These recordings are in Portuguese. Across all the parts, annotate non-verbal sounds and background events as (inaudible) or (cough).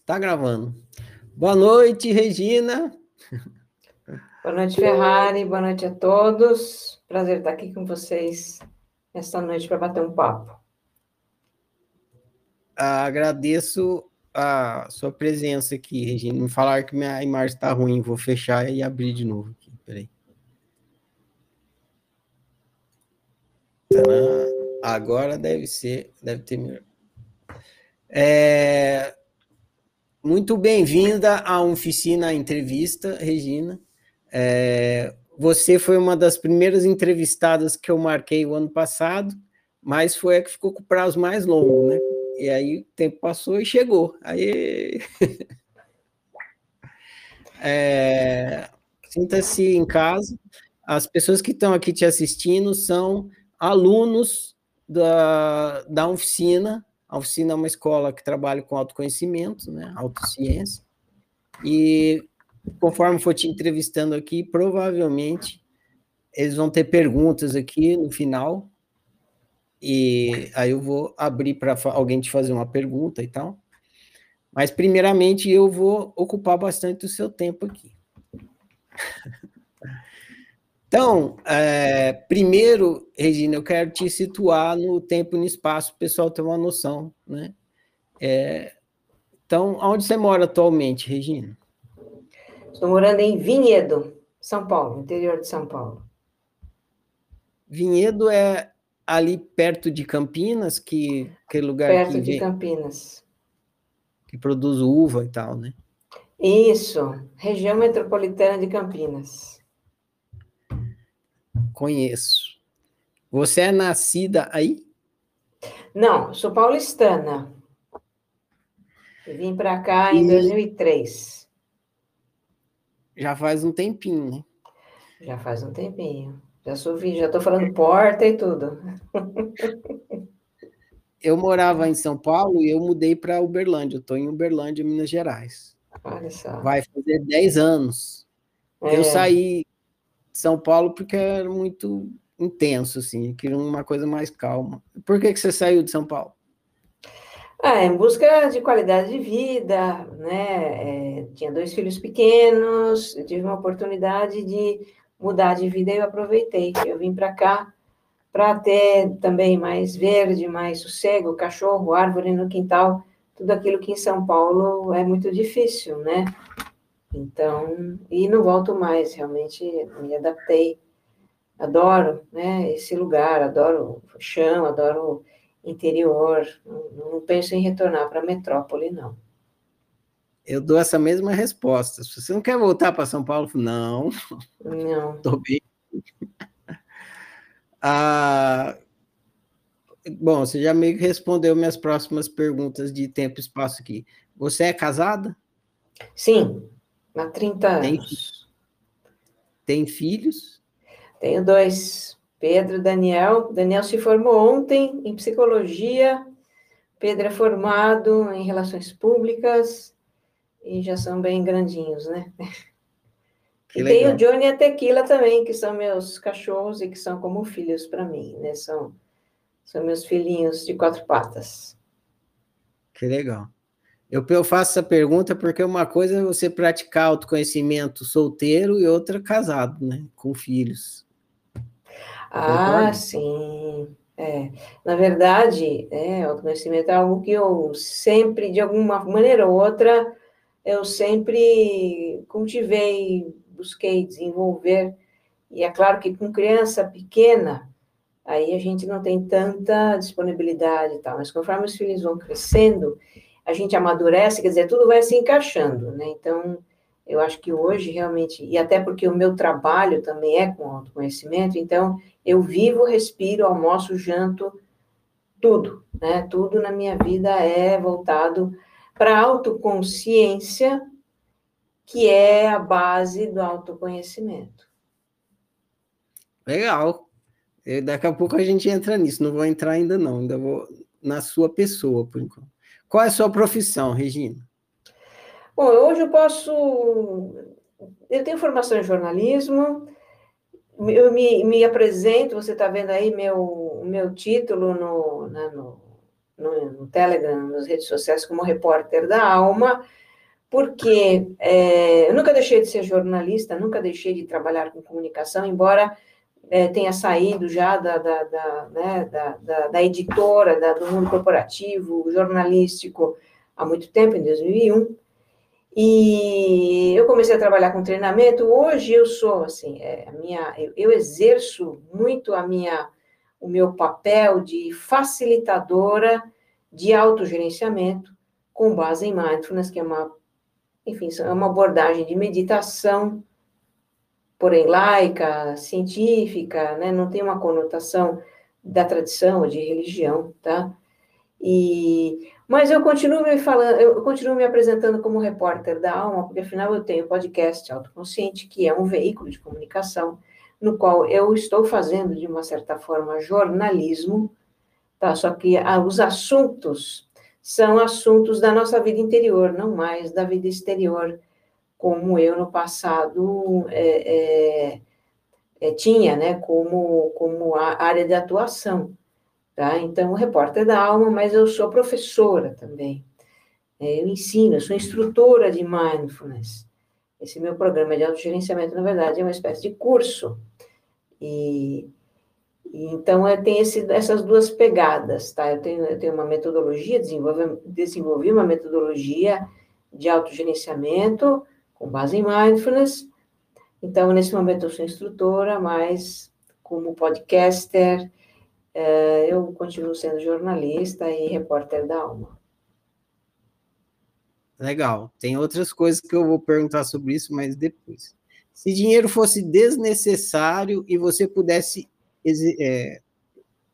Está gravando. Boa noite, Regina. Boa noite, Ferrari. Boa noite a todos. Prazer estar aqui com vocês esta noite para bater um papo. Agradeço a sua presença aqui, Regina. Me falaram que minha imagem está ruim, vou fechar e abrir de novo aqui. Peraí. Agora deve ser, deve ter melhor. É, muito bem-vinda à oficina entrevista, Regina. É, você foi uma das primeiras entrevistadas que eu marquei o ano passado, mas foi a que ficou com o prazo mais longo, né? E aí o tempo passou e chegou. Aí. (laughs) é, Sinta-se em casa. As pessoas que estão aqui te assistindo são alunos da, da oficina. A oficina é uma escola que trabalha com autoconhecimento, né? autociência. E conforme for te entrevistando aqui, provavelmente eles vão ter perguntas aqui no final. E aí eu vou abrir para alguém te fazer uma pergunta e tal. Mas, primeiramente, eu vou ocupar bastante o seu tempo aqui. (laughs) Então, é, primeiro, Regina, eu quero te situar no tempo e no espaço, para o pessoal ter uma noção, né? É, então, onde você mora atualmente, Regina? Estou morando em Vinhedo, São Paulo, interior de São Paulo. Vinhedo é ali perto de Campinas, que aquele lugar perto que de vem, Campinas. Que produz uva e tal, né? Isso, região metropolitana de Campinas. Conheço. Você é nascida aí? Não, sou paulistana. vim para cá em e... 2003. Já faz um tempinho, né? Já faz um tempinho. Já sou já estou falando porta e tudo. (laughs) eu morava em São Paulo e eu mudei para Uberlândia. Eu estou em Uberlândia, Minas Gerais. Olha só. Vai fazer 10 anos. É. Eu saí são Paulo porque era muito intenso, assim, queria uma coisa mais calma. Por que, que você saiu de São Paulo? Ah, em busca de qualidade de vida, né? É, tinha dois filhos pequenos, tive uma oportunidade de mudar de vida e eu aproveitei. Eu vim para cá para ter também mais verde, mais sossego, cachorro, árvore no quintal, tudo aquilo que em São Paulo é muito difícil, né? Então, e não volto mais, realmente me adaptei. Adoro né, esse lugar, adoro o chão, adoro o interior. Não, não penso em retornar para a metrópole, não. Eu dou essa mesma resposta. Se você não quer voltar para São Paulo, não. Não. (laughs) Estou bem. (laughs) Ah, bom, você já meio que respondeu minhas próximas perguntas de tempo e espaço aqui. Você é casada? Sim, Há 30 tem, anos. Tem filhos? Tenho dois. Pedro e Daniel. Daniel se formou ontem em psicologia. Pedro é formado em relações públicas e já são bem grandinhos, né? Que e legal. tem o Johnny e a Tequila também, que são meus cachorros e que são como filhos para mim, né? São, são meus filhinhos de quatro patas. Que legal. Eu, eu faço essa pergunta porque uma coisa é você praticar autoconhecimento solteiro e outra casado, né? Com filhos. Ah, sim. É. Na verdade, é, autoconhecimento é algo que eu sempre, de alguma maneira ou outra, eu sempre cultivei, busquei desenvolver. E é claro que com criança pequena, aí a gente não tem tanta disponibilidade e tal, mas conforme os filhos vão crescendo, a gente amadurece, quer dizer, tudo vai se encaixando, né? Então, eu acho que hoje realmente, e até porque o meu trabalho também é com autoconhecimento, então eu vivo, respiro, almoço, janto, tudo, né? Tudo na minha vida é voltado para a autoconsciência, que é a base do autoconhecimento. Legal. E daqui a pouco a gente entra nisso, não vou entrar ainda não, ainda vou na sua pessoa, por enquanto. Qual é a sua profissão, Regina? Bom, hoje eu posso. Eu tenho formação em jornalismo, eu me, me apresento, você está vendo aí meu, meu título no, né, no, no, no Telegram, nas redes sociais, como repórter da alma, porque é, eu nunca deixei de ser jornalista, nunca deixei de trabalhar com comunicação, embora é, tenha saído já da, da, da, né, da, da, editora, da, do mundo corporativo, jornalístico, há muito tempo, em 2001, e eu comecei a trabalhar com treinamento. Hoje eu sou assim, é, a minha, eu, eu, exerço muito a minha, o meu papel de facilitadora de autogerenciamento com base em mindfulness, que é uma, enfim, é uma abordagem de meditação, porém laica, científica, né? Não tem uma conotação da tradição ou de religião, tá? E mas eu continuo me falando, eu continuo me apresentando como repórter da alma, porque afinal eu tenho o podcast Autoconsciente, que é um veículo de comunicação no qual eu estou fazendo de uma certa forma jornalismo, tá? Só que ah, os assuntos são assuntos da nossa vida interior, não mais da vida exterior, como eu no passado é, é, é, tinha, né? Como como a área de atuação. Tá? Então, repórter da alma, mas eu sou professora também. É, eu ensino, eu sou instrutora de mindfulness. Esse meu programa de autogerenciamento, na verdade, é uma espécie de curso. E, e então, tenho esse, essas duas pegadas, tá? Eu tenho, eu tenho uma metodologia, desenvolvi, desenvolvi uma metodologia de autogerenciamento com base em mindfulness. Então, nesse momento, eu sou instrutora, mas como podcaster, é, eu continuo sendo jornalista e repórter da Alma. Legal. Tem outras coisas que eu vou perguntar sobre isso, mas depois. Se dinheiro fosse desnecessário e você pudesse é,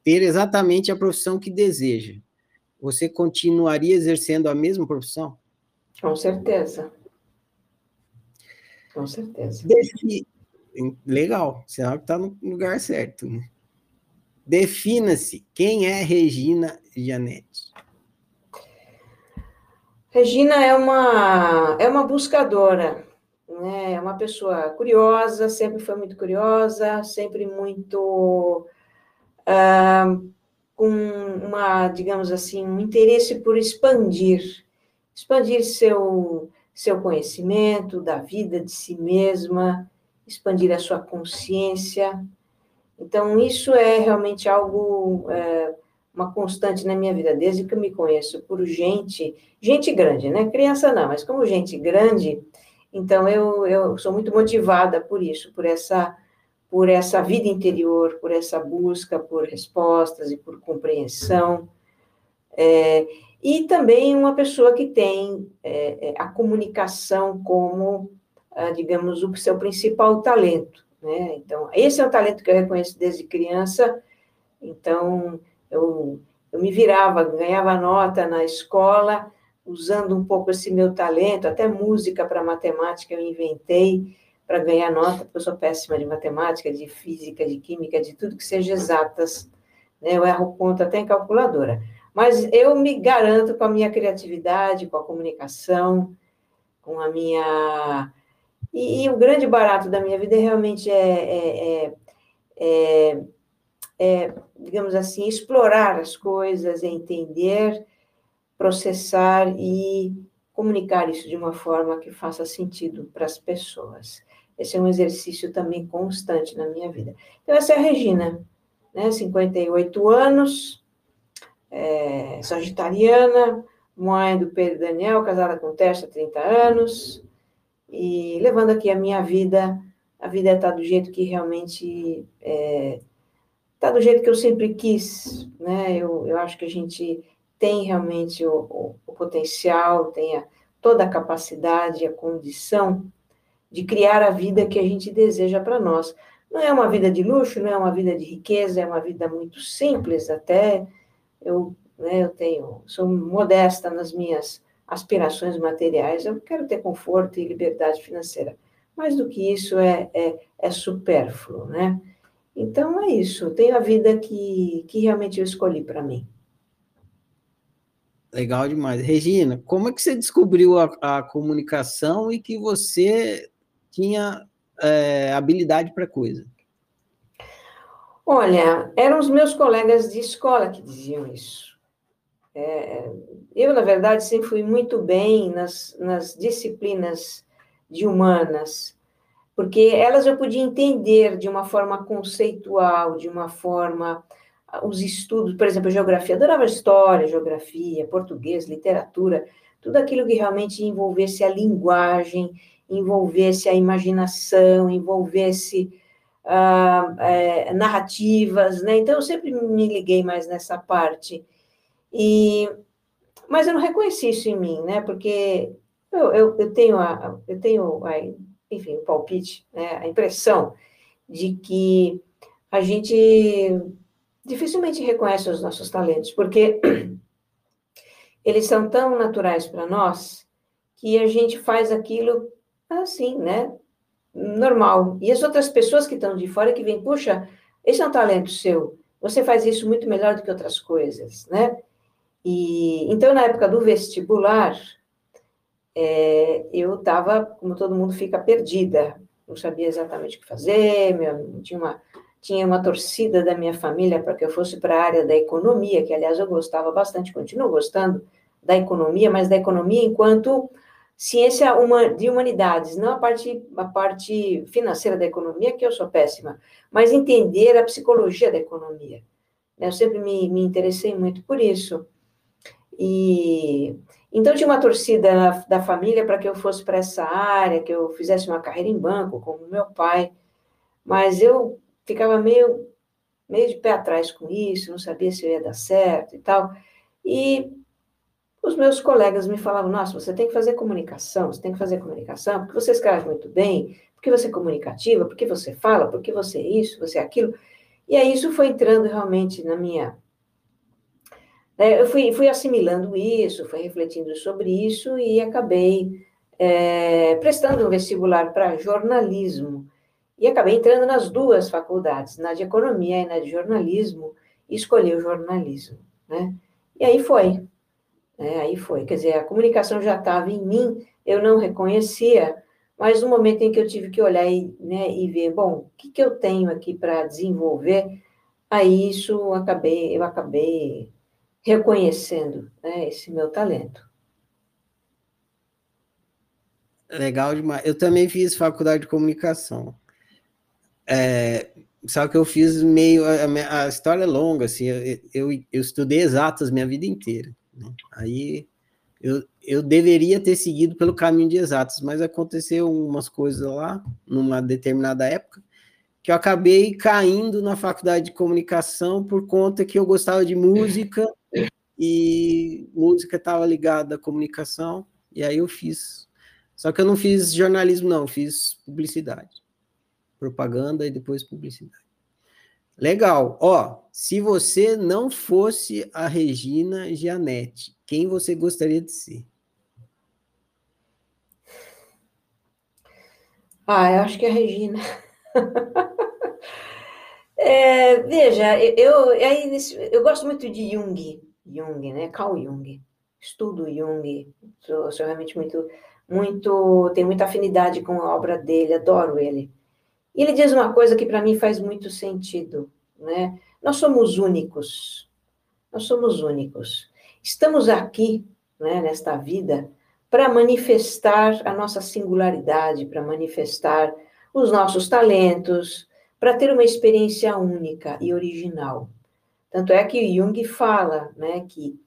ter exatamente a profissão que deseja, você continuaria exercendo a mesma profissão? Com certeza. Com certeza. Legal. Você está no lugar certo. Né? Defina-se quem é Regina Janete. Regina é uma, é uma buscadora, né? é uma pessoa curiosa, sempre foi muito curiosa, sempre muito uh, com uma, digamos assim, um interesse por expandir, expandir seu, seu conhecimento da vida, de si mesma, expandir a sua consciência, então, isso é realmente algo, é, uma constante na minha vida, desde que eu me conheço por gente, gente grande, né? Criança não, mas como gente grande, então eu, eu sou muito motivada por isso, por essa, por essa vida interior, por essa busca por respostas e por compreensão. É, e também uma pessoa que tem é, é a comunicação como, ah, digamos, o seu principal talento. Né? Então, esse é um talento que eu reconheço desde criança. Então, eu, eu me virava, ganhava nota na escola, usando um pouco esse meu talento, até música para matemática eu inventei para ganhar nota, porque eu sou péssima de matemática, de física, de química, de tudo que seja exatas. Né? Eu erro conta até em calculadora. Mas eu me garanto com a minha criatividade, com a comunicação, com a minha e, e, o grande barato da minha vida realmente é, é, é, é, é, digamos assim, explorar as coisas, entender, processar e comunicar isso de uma forma que faça sentido para as pessoas. Esse é um exercício também constante na minha vida. Então, essa é a Regina, né? 58 anos, é, sagitariana, mãe do Pedro Daniel, casada com Tessa, 30 anos, e levando aqui a minha vida, a vida está do jeito que realmente está é, tá do jeito que eu sempre quis, né? Eu, eu acho que a gente tem realmente o, o, o potencial, tem a, toda a capacidade, a condição de criar a vida que a gente deseja para nós. Não é uma vida de luxo, não é uma vida de riqueza, é uma vida muito simples até. Eu, né, eu tenho, sou modesta nas minhas aspirações materiais, eu quero ter conforto e liberdade financeira. Mais do que isso é, é, é supérfluo, né? Então é isso, tenho a vida que, que realmente eu escolhi para mim. Legal demais. Regina, como é que você descobriu a, a comunicação e que você tinha é, habilidade para coisa? Olha, eram os meus colegas de escola que diziam isso. É, eu, na verdade, sempre fui muito bem nas, nas disciplinas de humanas, porque elas eu podia entender de uma forma conceitual, de uma forma os estudos, por exemplo, geografia, adorava história, geografia, português, literatura, tudo aquilo que realmente envolvesse a linguagem, envolvesse a imaginação, envolvesse ah, é, narrativas, né? Então, eu sempre me liguei mais nessa parte. E, mas eu não reconheci isso em mim, né? Porque eu, eu, eu tenho, a, eu tenho a, enfim, o palpite, né? a impressão de que a gente dificilmente reconhece os nossos talentos, porque (clears throat) eles são tão naturais para nós que a gente faz aquilo assim, né? Normal. E as outras pessoas que estão de fora que vêm, puxa, esse é um talento seu. Você faz isso muito melhor do que outras coisas, né? E então na época do vestibular, é, eu estava, como todo mundo fica perdida, não sabia exatamente o que fazer, meu, tinha uma tinha uma torcida da minha família para que eu fosse para a área da economia, que aliás eu gostava bastante, continuo gostando da economia, mas da economia enquanto ciência de humanidades, não a parte, a parte financeira da economia, que eu sou péssima, mas entender a psicologia da economia. Eu sempre me, me interessei muito por isso. E então tinha uma torcida da família para que eu fosse para essa área, que eu fizesse uma carreira em banco, como meu pai, mas eu ficava meio, meio de pé atrás com isso, não sabia se eu ia dar certo e tal. E os meus colegas me falavam: nossa, você tem que fazer comunicação, você tem que fazer comunicação, porque você escreve muito bem, porque você é comunicativa, porque você fala, porque você é isso, você é aquilo. E aí isso foi entrando realmente na minha. Né, eu fui, fui assimilando isso, fui refletindo sobre isso e acabei é, prestando um vestibular para jornalismo. E acabei entrando nas duas faculdades, na de economia e na de jornalismo, e escolhi o jornalismo, né? E aí foi. Né? Aí foi. Quer dizer, a comunicação já estava em mim, eu não reconhecia, mas no momento em que eu tive que olhar e, né, e ver, bom, o que, que eu tenho aqui para desenvolver, aí isso acabei, eu acabei reconhecendo né, esse meu talento. Legal demais. Eu também fiz faculdade de comunicação. É, só que eu fiz meio. A, a história é longa, assim, eu, eu, eu, estudei exatas minha vida inteira. Né? Aí eu, eu deveria ter seguido pelo caminho de exatas, mas aconteceu umas coisas lá, numa determinada época, que eu acabei caindo na faculdade de comunicação por conta que eu gostava de música e música estava ligada à comunicação, e aí eu fiz. Só que eu não fiz jornalismo, não, fiz publicidade propaganda e depois publicidade. Legal. Ó, se você não fosse a Regina Gianetti, quem você gostaria de ser? Ah, eu acho que é a Regina. (laughs) é, veja, eu, eu, eu gosto muito de Jung, Jung, né? Carl Jung. Estudo Jung. Sou, sou realmente muito, muito, tenho muita afinidade com a obra dele, adoro ele. E ele diz uma coisa que para mim faz muito sentido, né? Nós somos únicos. Nós somos únicos. Estamos aqui, né, nesta vida, para manifestar a nossa singularidade, para manifestar os nossos talentos, para ter uma experiência única e original. Tanto é que Jung fala, né, que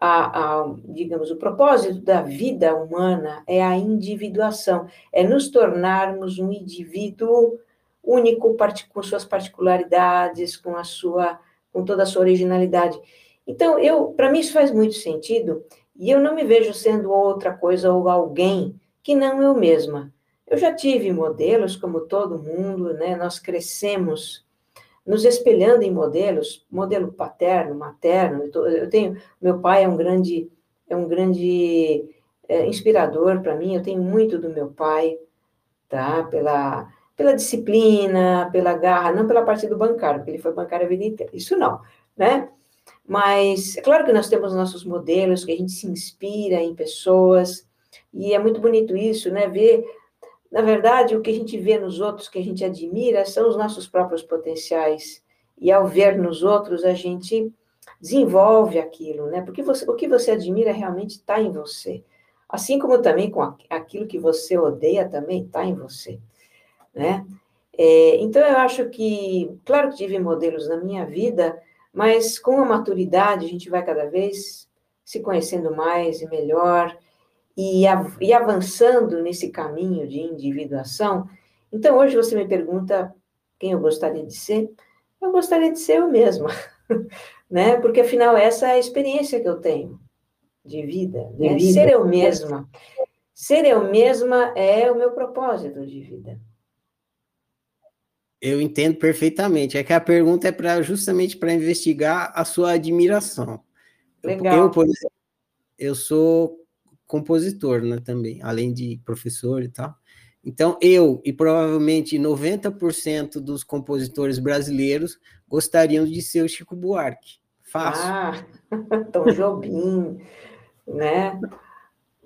a, a, digamos, o propósito da vida humana é a individuação, é nos tornarmos um indivíduo único, com suas particularidades, com a sua, com toda a sua originalidade. Então, eu, para mim isso faz muito sentido, e eu não me vejo sendo outra coisa ou alguém que não eu mesma. Eu já tive modelos, como todo mundo, né? Nós crescemos nos espelhando em modelos, modelo paterno, materno. Eu tenho, meu pai é um grande, é um grande é, inspirador para mim. Eu tenho muito do meu pai, tá? Pela pela disciplina, pela garra, não pela parte do bancário, porque ele foi bancário a vida inteira. Isso não, né? Mas é claro que nós temos nossos modelos, que a gente se inspira em pessoas, e é muito bonito isso, né? Ver, na verdade, o que a gente vê nos outros, que a gente admira, são os nossos próprios potenciais. E ao ver nos outros, a gente desenvolve aquilo, né? Porque você, o que você admira realmente está em você. Assim como também com aquilo que você odeia também está em você, né? É, então, eu acho que, claro que tive modelos na minha vida, mas com a maturidade a gente vai cada vez se conhecendo mais e melhor e, e avançando nesse caminho de individuação. Então, hoje você me pergunta quem eu gostaria de ser, eu gostaria de ser eu mesma, (laughs) né? Porque afinal essa é a experiência que eu tenho de vida, de né? vida. Ser eu mesma. Ser eu mesma é o meu propósito de vida. Eu entendo perfeitamente. É que a pergunta é para justamente para investigar a sua admiração. Legal. Eu, por exemplo, eu sou compositor, né, também, além de professor e tal. Então, eu e provavelmente 90% dos compositores brasileiros gostariam de ser o Chico Buarque. Fácil. Ah, (laughs) Tom Jobim, né?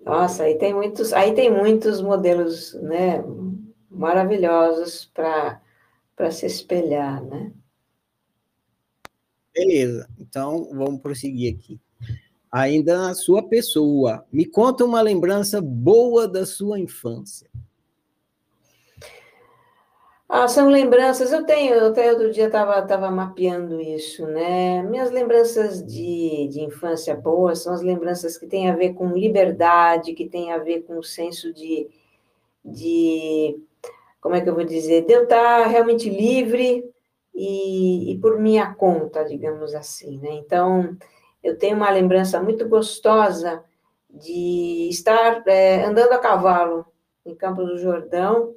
Nossa, aí tem muitos, aí tem muitos modelos, né, maravilhosos para para se espelhar, né? Beleza. Então, vamos prosseguir aqui. Ainda na sua pessoa, me conta uma lembrança boa da sua infância. Ah, são lembranças, eu tenho, até outro dia estava tava mapeando isso, né? Minhas lembranças de, de infância boas são as lembranças que têm a ver com liberdade, que têm a ver com o senso de, de como é que eu vou dizer, de eu estar realmente livre e, e por minha conta, digamos assim, né? Então, eu tenho uma lembrança muito gostosa de estar é, andando a cavalo em Campos do Jordão,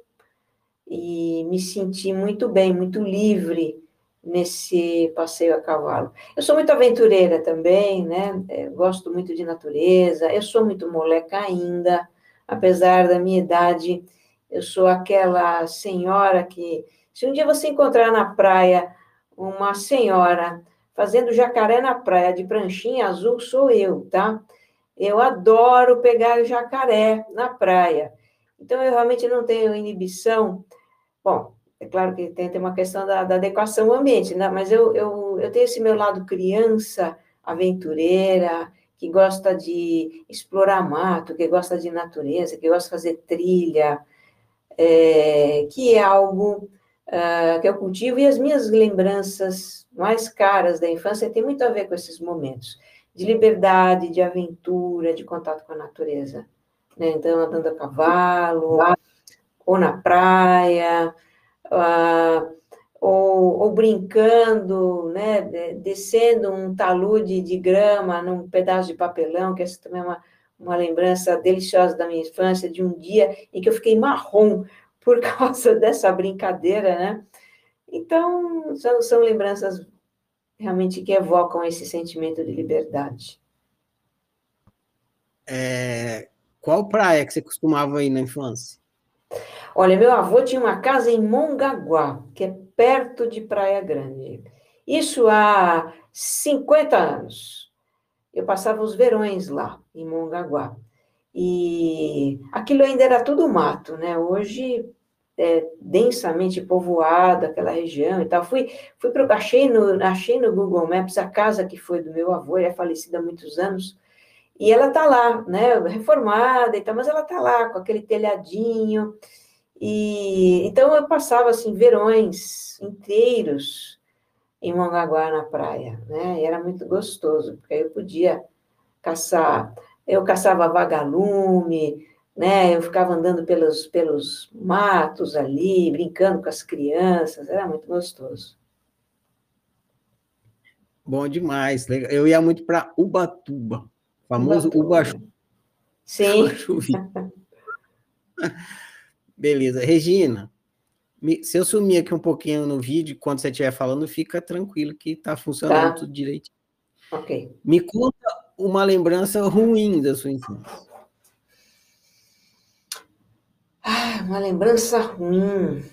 e me senti muito bem, muito livre nesse passeio a cavalo. Eu sou muito aventureira também, né? Eu gosto muito de natureza, eu sou muito moleca ainda, apesar da minha idade, eu sou aquela senhora que, se um dia você encontrar na praia uma senhora fazendo jacaré na praia de pranchinha azul, sou eu, tá? Eu adoro pegar jacaré na praia. Então, eu realmente não tenho inibição. Bom, é claro que tem, tem uma questão da, da adequação ao ambiente, né? mas eu, eu, eu tenho esse meu lado criança, aventureira, que gosta de explorar mato, que gosta de natureza, que gosta de fazer trilha, é, que é algo uh, que eu cultivo, e as minhas lembranças mais caras da infância têm muito a ver com esses momentos de liberdade, de aventura, de contato com a natureza né? Então, andando a cavalo, ou na praia, uh, ou, ou, brincando, né? Descendo um talude de grama num pedaço de papelão, que essa também é uma, uma lembrança deliciosa da minha infância, de um dia em que eu fiquei marrom por (laughs) causa dessa brincadeira, né? Então, são, são lembranças realmente que evocam esse sentimento de liberdade. É, qual praia que você costumava ir na infância? Olha, meu avô tinha uma casa em Mongaguá, que é perto de Praia Grande. Isso há 50 anos. Eu passava os verões lá, em Mongaguá. E aquilo ainda era tudo mato, né? Hoje é densamente povoado aquela região e tal. Fui, fui pro, achei no, achei no Google Maps a casa que foi do meu avô, ele é falecido há muitos anos. E ela tá lá, né, reformada e tal, mas ela tá lá com aquele telhadinho. E então eu passava assim verões inteiros em Mongaguá na praia, né? E era muito gostoso, porque aí eu podia caçar, eu caçava vagalume, né? Eu ficava andando pelos pelos matos ali, brincando com as crianças, era muito gostoso. Bom demais. Eu ia muito para Ubatuba famoso Ubachu. Sim. (laughs) Beleza. Regina, se eu sumir aqui um pouquinho no vídeo, quando você estiver falando, fica tranquilo que está funcionando tá. tudo direito. Ok. Me conta uma lembrança ruim da sua infância. Ah, uma lembrança ruim.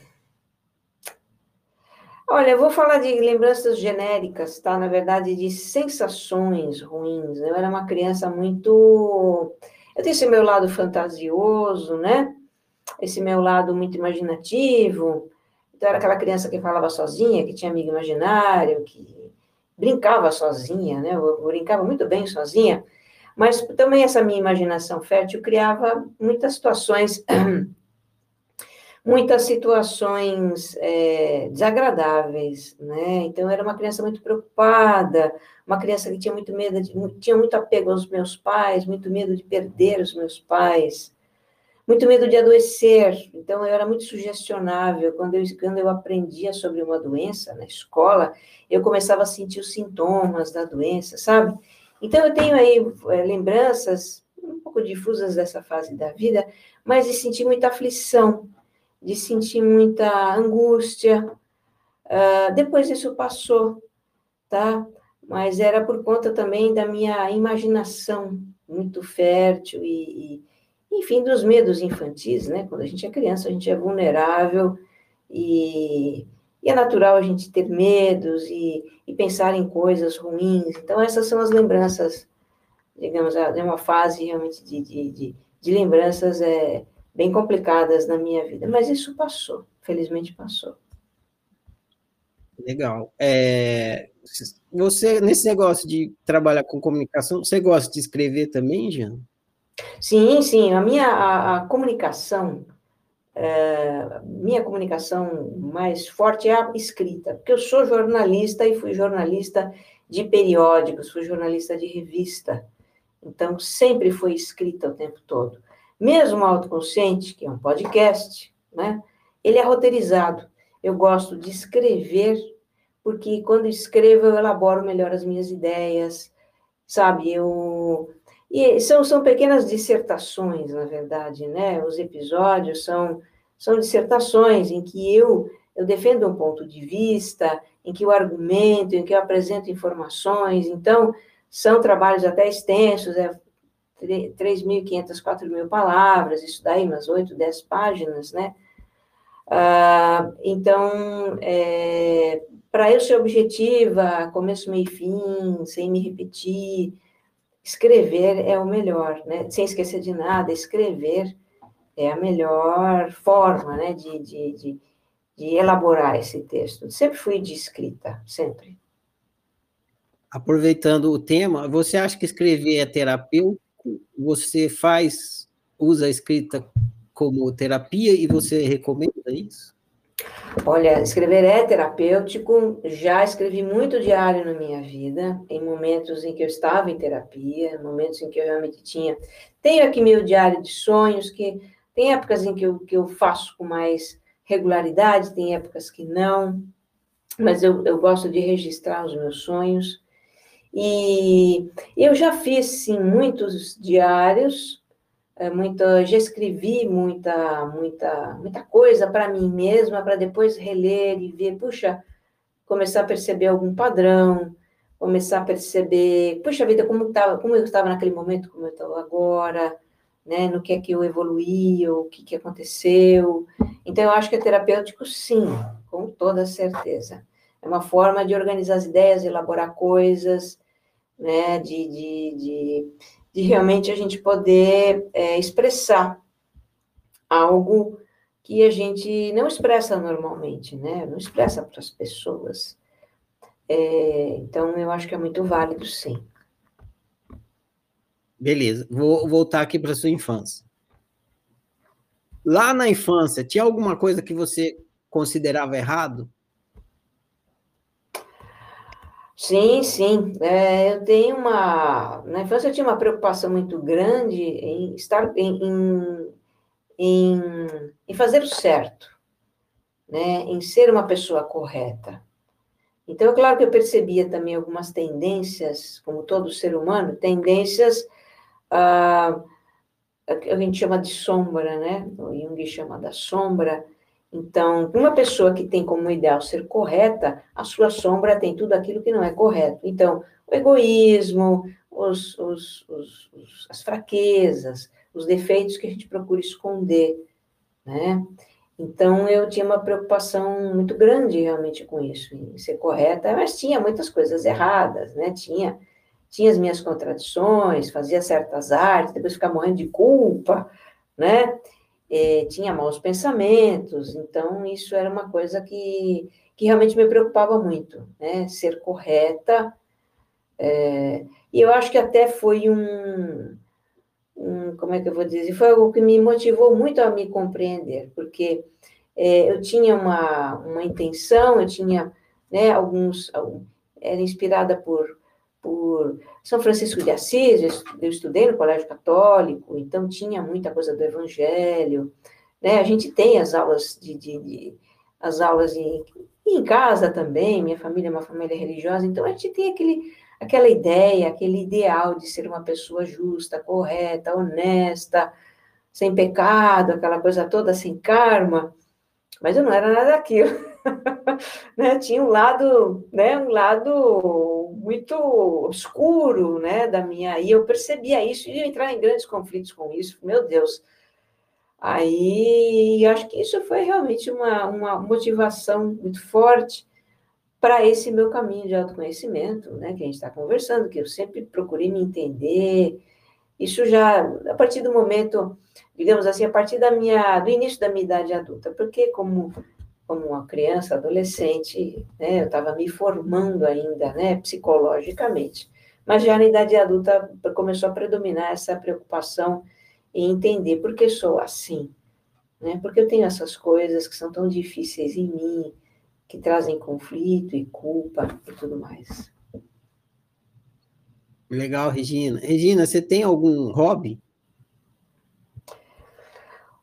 Olha, eu vou falar de lembranças genéricas, tá? Na verdade, de sensações ruins. Eu era uma criança muito. Eu tenho esse meu lado fantasioso, né? Esse meu lado muito imaginativo. Então, era aquela criança que falava sozinha, que tinha amigo imaginário, que brincava sozinha, né? Eu, eu brincava muito bem sozinha, mas também essa minha imaginação fértil criava muitas situações (clears throat) muitas situações é, desagradáveis, né? Então, eu era uma criança muito preocupada, uma criança que tinha muito medo, de, tinha muito apego aos meus pais, muito medo de perder os meus pais, muito medo de adoecer. Então, eu era muito sugestionável. Quando eu, quando eu aprendia sobre uma doença na escola, eu começava a sentir os sintomas da doença, sabe? Então, eu tenho aí é, lembranças um pouco difusas dessa fase da vida, mas de sentir muita aflição, de sentir muita angústia. Uh, depois isso passou, tá? Mas era por conta também da minha imaginação muito fértil e, e, enfim, dos medos infantis, né? Quando a gente é criança, a gente é vulnerável e, e é natural a gente ter medos e, e, pensar em coisas ruins. Então, essas são as lembranças, digamos, é uma fase realmente de, de, de, de lembranças é, bem complicadas na minha vida, mas isso passou, felizmente passou. Legal. É, você, nesse negócio de trabalhar com comunicação, você gosta de escrever também, Jean? Sim, sim. A minha a, a comunicação, é, minha comunicação mais forte é a escrita, porque eu sou jornalista e fui jornalista de periódicos, fui jornalista de revista. Então, sempre foi escrita o tempo todo. Mesmo autoconsciente, que é um podcast, né? Ele é roteirizado. Eu gosto de escrever, porque quando escrevo eu elaboro melhor as minhas ideias, sabe? Eu e são, são pequenas dissertações, na verdade, né? Os episódios são são dissertações em que eu eu defendo um ponto de vista, em que eu argumento, em que eu apresento informações. Então, são trabalhos até extensos, é 3.500, 4.000 palavras, isso daí umas 8, 10 páginas, né? Ah, então, é, para eu ser objetiva, começo, meio e fim, sem me repetir, escrever é o melhor, né? Sem esquecer de nada, escrever é a melhor forma, né, de, de, de, de elaborar esse texto. Sempre fui de escrita, sempre. Aproveitando o tema, você acha que escrever é terapêutico? você faz, usa a escrita como terapia e você recomenda isso? Olha, escrever é terapêutico. Já escrevi muito diário na minha vida, em momentos em que eu estava em terapia, momentos em que eu realmente tinha. Tenho aqui meu diário de sonhos, que tem épocas em que eu, que eu faço com mais regularidade, tem épocas que não, mas eu, eu gosto de registrar os meus sonhos. E eu já fiz, sim, muitos diários, muita, já escrevi muita, muita, muita coisa para mim mesma, para depois reler e ver, puxa, começar a perceber algum padrão, começar a perceber, puxa vida, como, tava, como eu estava naquele momento, como eu estou agora, né, no que é que eu evoluí, o que, que aconteceu. Então, eu acho que é terapêutico, sim, com toda certeza. É uma forma de organizar as ideias, de elaborar coisas, né, de, de, de, de realmente a gente poder é, expressar algo que a gente não expressa normalmente, né, não expressa para as pessoas. É, então, eu acho que é muito válido, sim. Beleza, vou voltar aqui para sua infância. Lá na infância, tinha alguma coisa que você considerava errado? Sim, sim. É, eu tenho uma. Na infância eu tinha uma preocupação muito grande em estar em, em, em, em fazer o certo, né? em ser uma pessoa correta. Então, é claro que eu percebia também algumas tendências, como todo ser humano, tendências ah, que a gente chama de sombra, né? O Jung chama da sombra, então, uma pessoa que tem como ideal ser correta, a sua sombra tem tudo aquilo que não é correto. Então, o egoísmo, os, os, os, as fraquezas, os defeitos que a gente procura esconder, né? Então, eu tinha uma preocupação muito grande realmente com isso, em ser correta, mas tinha muitas coisas erradas, né? Tinha, tinha as minhas contradições, fazia certas artes, depois ficava morrendo de culpa, né? É, tinha maus pensamentos, então isso era uma coisa que, que realmente me preocupava muito, né? Ser correta. É, e eu acho que até foi um, um, como é que eu vou dizer? Foi algo que me motivou muito a me compreender, porque é, eu tinha uma, uma intenção, eu tinha né, alguns. Era inspirada por, por São Francisco de Assis, eu estudei no Colégio Católico, então tinha muita coisa do Evangelho. Né? A gente tem as aulas de, de, de as aulas em, em casa também, minha família é uma família religiosa, então a gente tem aquele, aquela ideia, aquele ideal de ser uma pessoa justa, correta, honesta, sem pecado, aquela coisa toda, sem karma, mas eu não era nada daquilo. (laughs) né? Tinha um lado, né, um lado muito obscuro, né, da minha, e eu percebia isso e entrar em grandes conflitos com isso. Meu Deus, Aí, acho que isso foi realmente uma, uma motivação muito forte para esse meu caminho de autoconhecimento, né, que a gente está conversando, que eu sempre procurei me entender. Isso já, a partir do momento, digamos assim, a partir da minha, do início da minha idade adulta, porque como, como uma criança, adolescente, né, eu estava me formando ainda, né, psicologicamente. Mas já na idade adulta começou a predominar essa preocupação e entender por que sou assim, né? Porque eu tenho essas coisas que são tão difíceis em mim, que trazem conflito e culpa e tudo mais. Legal, Regina. Regina, você tem algum hobby?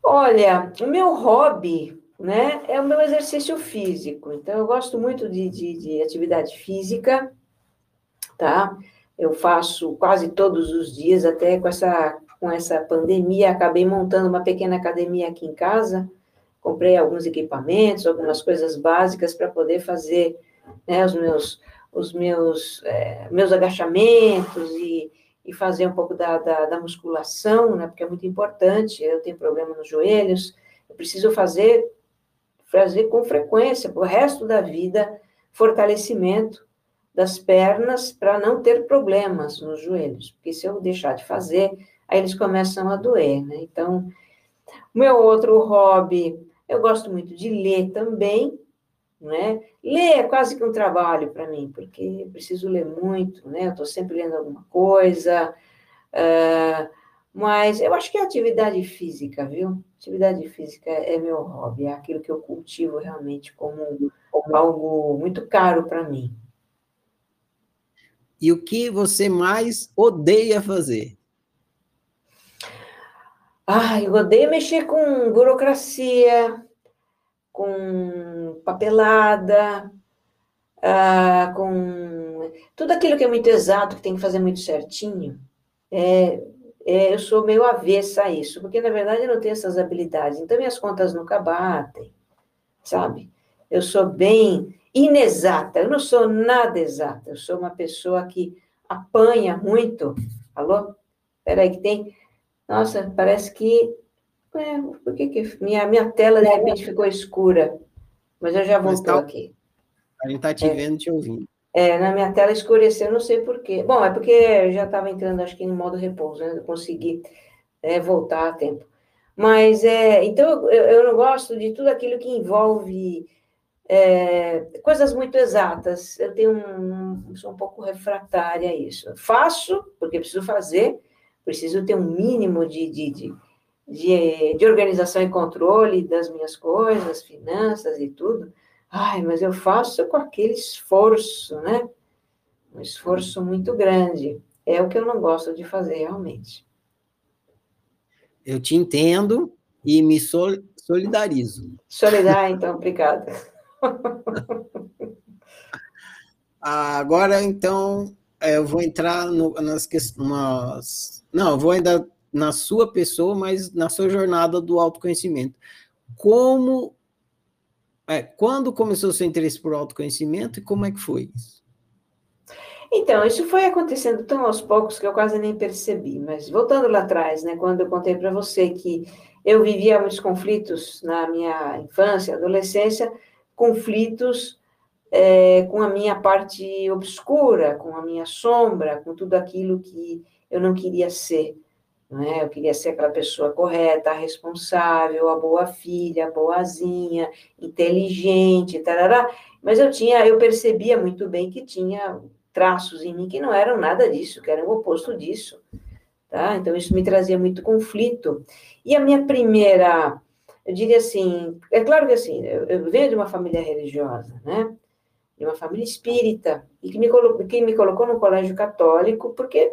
Olha, o meu hobby, né, é o meu exercício físico. Então, eu gosto muito de, de, de atividade física, tá? Eu faço quase todos os dias, até com essa com essa pandemia, acabei montando uma pequena academia aqui em casa, comprei alguns equipamentos, algumas coisas básicas para poder fazer né, os meus, os meus, é, meus agachamentos e, e fazer um pouco da, da, da, musculação, né, porque é muito importante, eu tenho problema nos joelhos, eu preciso fazer, fazer com frequência, para o resto da vida, fortalecimento das pernas para não ter problemas nos joelhos, porque se eu deixar de fazer, aí eles começam a doer, né? Então, meu outro hobby, eu gosto muito de ler também, né? Ler é quase que um trabalho para mim, porque eu preciso ler muito, né? Eu estou sempre lendo alguma coisa, uh, mas eu acho que é atividade física, viu? Atividade física é meu hobby, é aquilo que eu cultivo realmente como, como algo muito caro para mim. E o que você mais odeia fazer? Ah, eu odeio mexer com burocracia, com papelada, ah, com tudo aquilo que é muito exato, que tem que fazer muito certinho. É, é, eu sou meio avessa a isso, porque na verdade eu não tenho essas habilidades, então minhas contas nunca batem, sabe? Eu sou bem inexata, eu não sou nada exata, eu sou uma pessoa que apanha muito. Alô? Peraí, que tem nossa, parece que. É, por que, que minha, minha tela de repente ficou escura? Mas eu já voltou tá, aqui. A gente está te é, vendo, te ouvindo. É, na minha tela escureceu, não sei por quê. Bom, é porque eu já estava entrando, acho que em modo repouso, né? Eu consegui é, voltar a tempo. Mas, é, então, eu, eu não gosto de tudo aquilo que envolve é, coisas muito exatas. Eu tenho um, sou um pouco refratária a isso. Faço, porque preciso fazer, preciso ter um mínimo de, de, de, de, de organização e controle das minhas coisas, finanças e tudo. Ai, mas eu faço com aquele esforço, né? Um esforço muito grande. É o que eu não gosto de fazer realmente. Eu te entendo e me solidarizo. Solidar, então, obrigada. (laughs) Agora, então, eu vou entrar no, nas questões não, eu vou ainda na sua pessoa, mas na sua jornada do autoconhecimento. Como, é, quando começou o seu interesse por autoconhecimento e como é que foi isso? Então, isso foi acontecendo tão aos poucos que eu quase nem percebi. Mas voltando lá atrás, né, quando eu contei para você que eu vivia muitos conflitos na minha infância, adolescência, conflitos é, com a minha parte obscura, com a minha sombra, com tudo aquilo que eu não queria ser, não é? Eu queria ser aquela pessoa correta, responsável, a boa filha, a boazinha, inteligente, tarará. Mas eu tinha, eu percebia muito bem que tinha traços em mim que não eram nada disso, que eram o oposto disso, tá? Então isso me trazia muito conflito. E a minha primeira, eu diria assim, é claro que assim, eu, eu venho de uma família religiosa, né? De uma família espírita, e que me, colocou, que me colocou no colégio católico, porque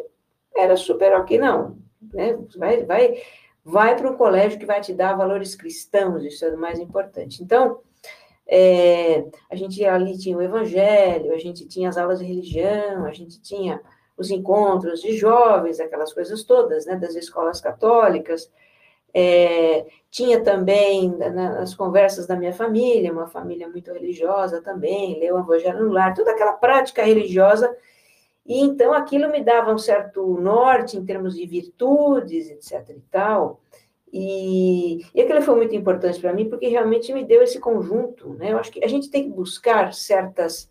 era super ok, não, né? Vai, vai, vai para um colégio que vai te dar valores cristãos, isso é o mais importante. Então, é, a gente ali tinha o evangelho, a gente tinha as aulas de religião, a gente tinha os encontros de jovens, aquelas coisas todas, né, das escolas católicas. É, tinha também nas conversas da minha família, uma família muito religiosa também, leu o Evangelho no lar, toda aquela prática religiosa e então aquilo me dava um certo norte em termos de virtudes, etc. e tal. E, e aquilo foi muito importante para mim, porque realmente me deu esse conjunto. Né? Eu acho que a gente tem que buscar certas,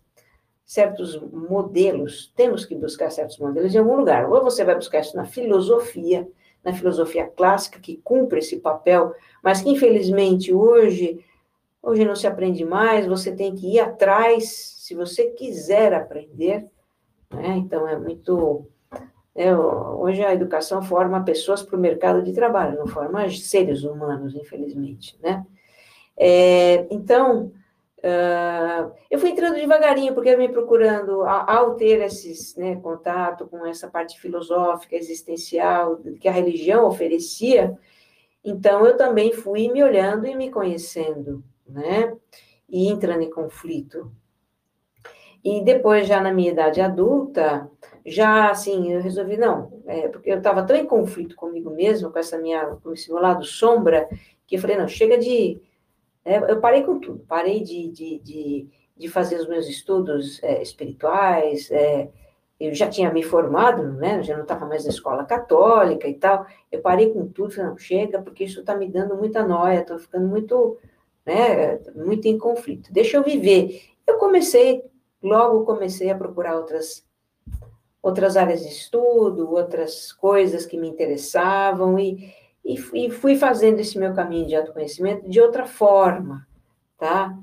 certos modelos, temos que buscar certos modelos em algum lugar. Ou você vai buscar isso na filosofia, na filosofia clássica, que cumpre esse papel, mas que infelizmente hoje, hoje não se aprende mais, você tem que ir atrás, se você quiser aprender, né? Então, é muito. É, hoje a educação forma pessoas para o mercado de trabalho, não forma seres humanos, infelizmente. Né? É, então, uh, eu fui entrando devagarinho, porque eu me procurando, ao ter esse né, contato com essa parte filosófica, existencial, que a religião oferecia, então eu também fui me olhando e me conhecendo, né? E entrando em conflito e depois, já na minha idade adulta, já assim, eu resolvi, não, é, porque eu estava tão em conflito comigo mesmo, com essa minha, com esse meu lado sombra, que eu falei, não, chega de. É, eu parei com tudo, parei de, de, de, de fazer os meus estudos é, espirituais, é, eu já tinha me formado, né, já não estava mais na escola católica e tal, eu parei com tudo, falei, não, chega, porque isso está me dando muita noia, estou ficando muito, né, muito em conflito, deixa eu viver. Eu comecei logo comecei a procurar outras outras áreas de estudo, outras coisas que me interessavam e, e, e fui fazendo esse meu caminho de autoconhecimento de outra forma, tá?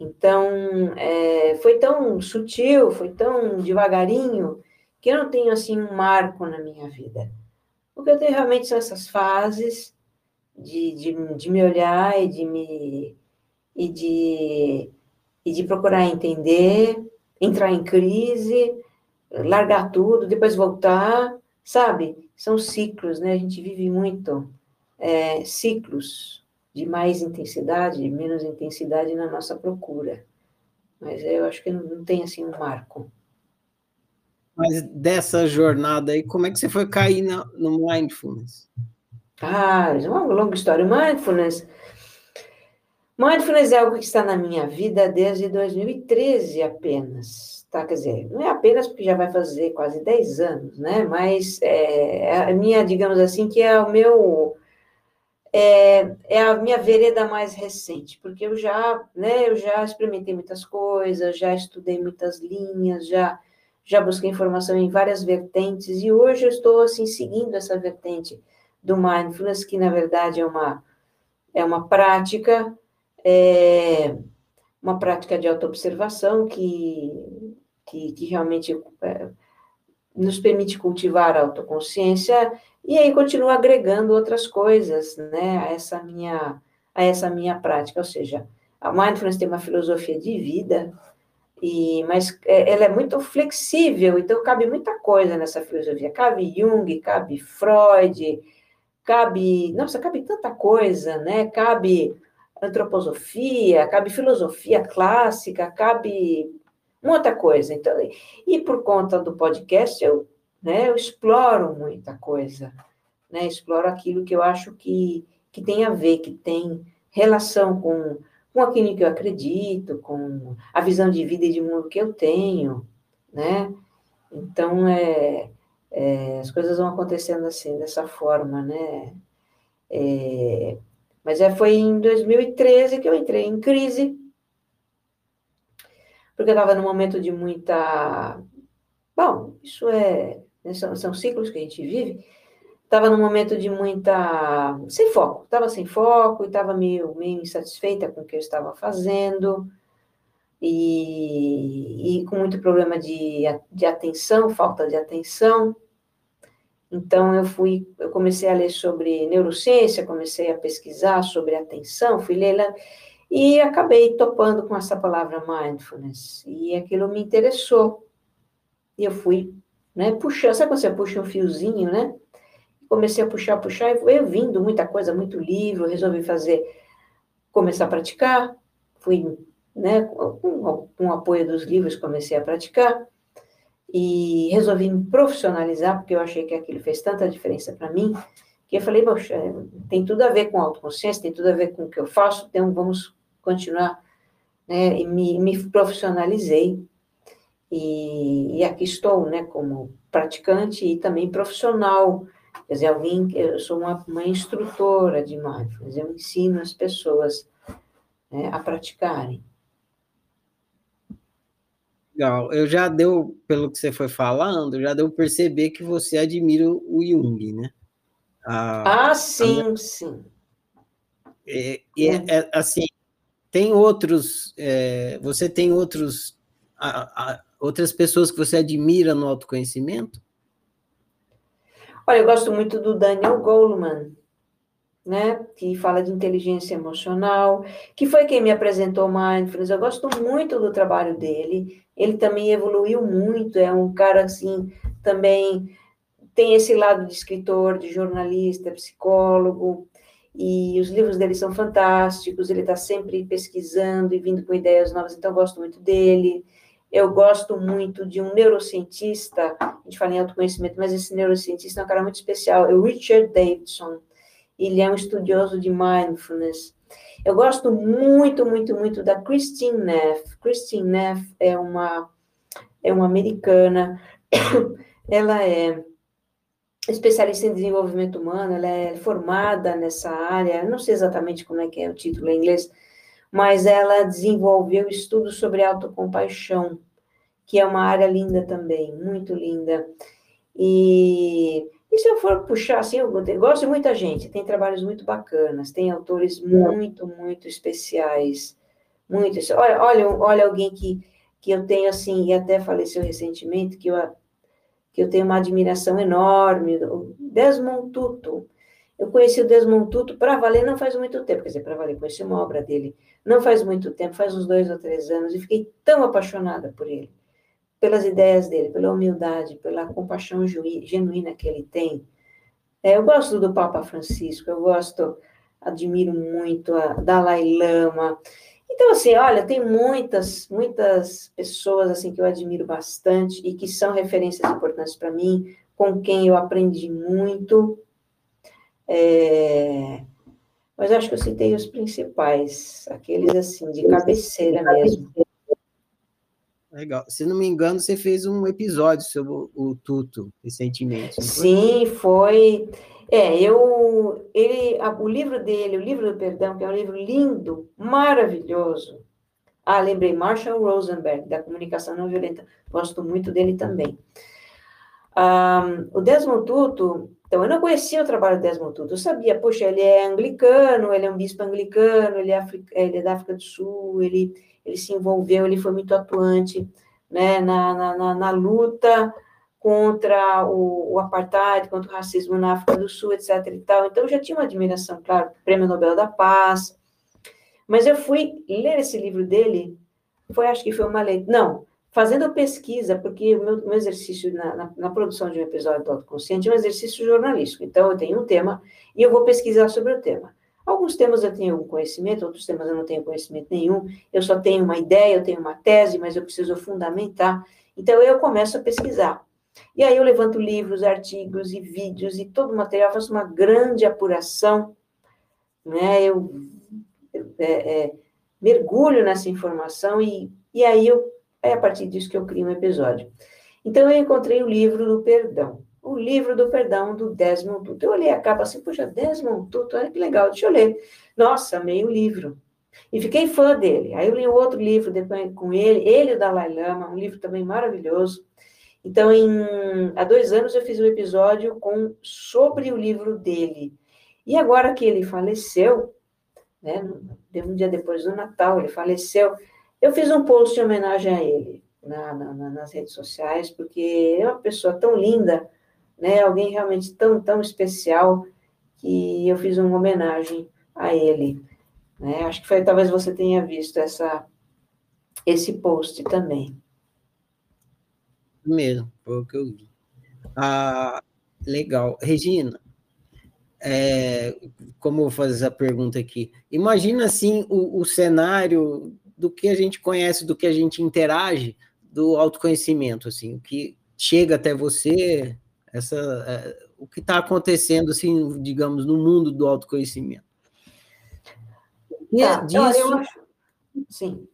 Então, é, foi tão sutil, foi tão devagarinho, que eu não tenho, assim, um marco na minha vida. O que eu tenho realmente são essas fases de, de, de me olhar e de me... e de, e de procurar entender, entrar em crise, largar tudo, depois voltar, sabe? São ciclos, né? A gente vive muito é, ciclos de mais intensidade, de menos intensidade na nossa procura. Mas eu acho que não, não tem assim um marco. Mas dessa jornada aí, como é que você foi cair no, no mindfulness? Ah, é uma longa história. Mindfulness Mindfulness é algo que está na minha vida desde 2013 apenas, tá? Quer dizer, não é apenas porque já vai fazer quase 10 anos, né? Mas é, é a minha, digamos assim, que é o meu... É, é, a minha vereda mais recente, porque eu já, né, eu já experimentei muitas coisas, já estudei muitas linhas, já, já busquei informação em várias vertentes, e hoje eu estou, assim, seguindo essa vertente do mindfulness, que, na verdade, é uma, é uma prática é uma prática de autoobservação que, que, que realmente é, nos permite cultivar a autoconsciência e aí continua agregando outras coisas, né, a essa minha, a essa minha prática, ou seja, a mindfulness tem uma filosofia de vida, e, mas é, ela é muito flexível, então cabe muita coisa nessa filosofia, cabe Jung, cabe Freud, cabe, nossa, cabe tanta coisa, né, cabe antroposofia, cabe filosofia clássica, cabe muita coisa. Então, e por conta do podcast, eu, né, eu exploro muita coisa, né, exploro aquilo que eu acho que, que tem a ver, que tem relação com, com aquilo que eu acredito, com a visão de vida e de mundo que eu tenho, né? Então, é, é as coisas vão acontecendo assim, dessa forma, né? É, mas é, foi em 2013 que eu entrei em crise, porque eu estava num momento de muita. Bom, isso é. Né, são, são ciclos que a gente vive. estava num momento de muita. sem foco, estava sem foco e estava meio, meio insatisfeita com o que eu estava fazendo, e, e com muito problema de, de atenção, falta de atenção. Então, eu fui, eu comecei a ler sobre neurociência, comecei a pesquisar sobre atenção, fui ler lá, e acabei topando com essa palavra mindfulness, e aquilo me interessou. E eu fui, né, puxando, sabe quando você puxa um fiozinho, né? comecei a puxar, puxar, e foi vindo muita coisa, muito livro, resolvi fazer, começar a praticar, fui, né, com, com o apoio dos livros, comecei a praticar, e resolvi me profissionalizar, porque eu achei que aquilo fez tanta diferença para mim, que eu falei, poxa, tem tudo a ver com autoconsciência, tem tudo a ver com o que eu faço, então vamos continuar, né, e me, me profissionalizei, e, e aqui estou, né, como praticante e também profissional, Quer dizer, alguém, eu sou uma, uma instrutora de mindfulness, eu ensino as pessoas né, a praticarem. Legal. Eu já deu, pelo que você foi falando, já deu perceber que você admira o Jung, né? ah, sim, a... sim. É, é, é, assim, tem outros, é, você tem outros, a, a, outras pessoas que você admira no autoconhecimento? Olha, eu gosto muito do Daniel Goleman, né, que fala de inteligência emocional, que foi quem me apresentou Mindfulness. Eu gosto muito do trabalho dele. Ele também evoluiu muito, é um cara assim, também tem esse lado de escritor, de jornalista, psicólogo, e os livros dele são fantásticos. Ele está sempre pesquisando e vindo com ideias novas, então eu gosto muito dele. Eu gosto muito de um neurocientista, a gente fala em autoconhecimento, mas esse neurocientista é um cara muito especial, é o Richard Davidson. Ele é um estudioso de mindfulness. Eu gosto muito, muito, muito da Christine Neff. Christine Neff é uma, é uma americana, (coughs) ela é especialista em desenvolvimento humano, ela é formada nessa área, não sei exatamente como é que é o título em inglês, mas ela desenvolveu estudos sobre autocompaixão, que é uma área linda também, muito linda. E, e se eu for puxar, assim, eu, gosto de muita gente, tem trabalhos muito bacanas, tem autores muito, muito especiais, muito. Olha, olha, olha alguém que, que eu tenho, assim, e até faleceu recentemente, que eu, que eu tenho uma admiração enorme, Desmond Tutu. Eu conheci o Desmond Tutu para valer não faz muito tempo, quer dizer, para valer, conheci uma obra dele não faz muito tempo, faz uns dois ou três anos, e fiquei tão apaixonada por ele, pelas ideias dele, pela humildade, pela compaixão genuína que ele tem. É, eu gosto do Papa Francisco, eu gosto, admiro muito a Dalai Lama. Então, assim, olha, tem muitas, muitas pessoas, assim, que eu admiro bastante e que são referências importantes para mim, com quem eu aprendi muito. É, mas acho que eu citei os principais, aqueles assim, de cabeceira mesmo. Legal. Se não me engano, você fez um episódio sobre o, Tuto recentemente. Sim, foi. É, eu. Ele, o livro dele, o livro do perdão, que é um livro lindo, maravilhoso. Ah, lembrei, Marshall Rosenberg, da comunicação não violenta. Gosto muito dele também. Um, o Desmond Tutu, então, eu não conhecia o trabalho do Desmond Tutu, eu sabia, poxa, ele é anglicano, ele é um bispo anglicano, ele é, ele é da África do Sul, ele, ele se envolveu, ele foi muito atuante né, na, na, na, na luta contra o, o, apartheid, contra o racismo na África do Sul, etc. e tal. Então, eu já tinha uma admiração, claro, Prêmio Nobel da Paz, mas eu fui ler esse livro dele, foi, acho que foi uma leitura, não, fazendo pesquisa, porque o meu, meu exercício na, na, na, produção de um episódio do Autoconsciente é um exercício jornalístico. Então, eu tenho um tema e eu vou pesquisar sobre o tema. Alguns temas eu tenho conhecimento, outros temas eu não tenho conhecimento nenhum. Eu só tenho uma ideia, eu tenho uma tese, mas eu preciso fundamentar. Então, eu começo a pesquisar. E aí eu levanto livros, artigos e vídeos e todo o material, faço uma grande apuração, né? Eu, eu é, é, mergulho nessa informação e, e aí eu é a partir disso que eu crio um episódio. Então, eu encontrei o livro do perdão. O livro do perdão do Desmond Tutu. Eu olhei a capa assim, puxa, Desmond Tutu, olha que legal, deixa eu ler. Nossa, amei o livro. E fiquei fã dele. Aí eu li outro livro depois com ele, ele e o Dalai Lama, um livro também maravilhoso. Então, em, há dois anos eu fiz um episódio com, sobre o livro dele. E agora que ele faleceu, né, um dia depois do Natal, ele faleceu, eu fiz um post em homenagem a ele na, na, nas redes sociais, porque é uma pessoa tão linda, né, alguém realmente tão, tão especial, que eu fiz uma homenagem a ele. Né? Acho que foi, talvez você tenha visto essa, esse post também. Mesmo, foi o que eu vi. Ah, legal. Regina, é, como eu vou fazer essa pergunta aqui? Imagina, assim, o, o cenário do que a gente conhece, do que a gente interage, do autoconhecimento, assim, o que chega até você, essa, é, o que está acontecendo, assim, digamos, no mundo do autoconhecimento. E tá, disso... eu acho... Sim.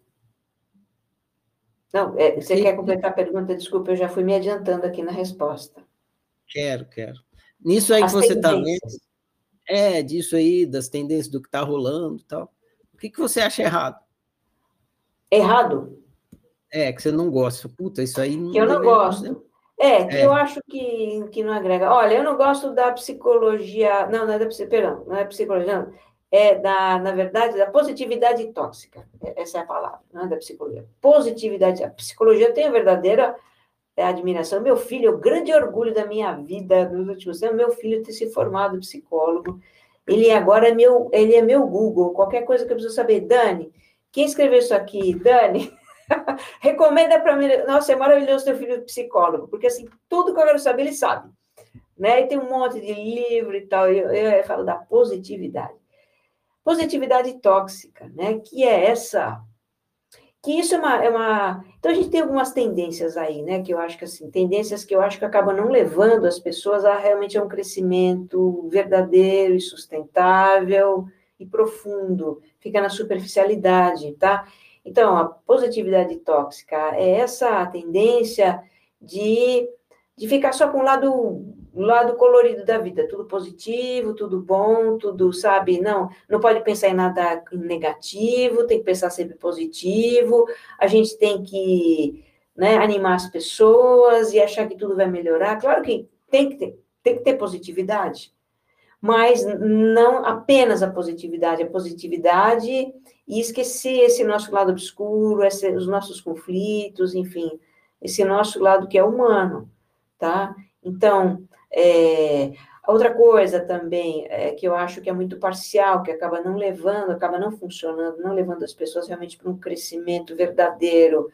Não, é, você Sim. quer completar a pergunta? Desculpa, eu já fui me adiantando aqui na resposta. Quero, quero. Nisso aí As que você está vendo, é, disso aí, das tendências do que está rolando e tal. O que, que você acha errado? Errado? É, que você não gosta. Puta, isso aí. Não que eu não gosto. É, que é. eu acho que, que não agrega. Olha, eu não gosto da psicologia. Não, não é da perdão, não é psicologia, não. É da, na verdade, da positividade tóxica. É, essa é a palavra, não é da psicologia. Positividade. A psicologia tem a verdadeira admiração. Meu filho, o grande orgulho da minha vida nos últimos anos, meu filho ter se formado psicólogo. Ele agora é meu, ele é meu Google. Qualquer coisa que eu preciso saber, Dani, quem escreveu isso aqui? Dani, (laughs) (laughs) recomenda para mim. Nossa, é maravilhoso ter filho psicólogo, porque assim, tudo que eu quero saber, ele sabe. Né? E tem um monte de livro e tal. Eu, eu, eu falo da positividade. Positividade tóxica, né? Que é essa que isso é uma, é uma. Então a gente tem algumas tendências aí, né? Que eu acho que assim, tendências que eu acho que acabam não levando as pessoas a realmente a um crescimento verdadeiro e sustentável e profundo, fica na superficialidade, tá? Então, a positividade tóxica é essa tendência de, de ficar só com o lado lado colorido da vida, tudo positivo, tudo bom, tudo, sabe? Não, não pode pensar em nada negativo, tem que pensar sempre positivo. A gente tem que né, animar as pessoas e achar que tudo vai melhorar. Claro que tem que ter, tem que ter positividade, mas não apenas a positividade, a positividade e esquecer esse nosso lado obscuro, esse, os nossos conflitos, enfim, esse nosso lado que é humano, tá? Então, é, outra coisa também é, que eu acho que é muito parcial, que acaba não levando, acaba não funcionando, não levando as pessoas realmente para um crescimento verdadeiro,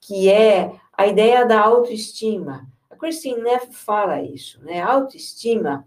que é a ideia da autoestima. A Christine Neff fala isso, né? autoestima.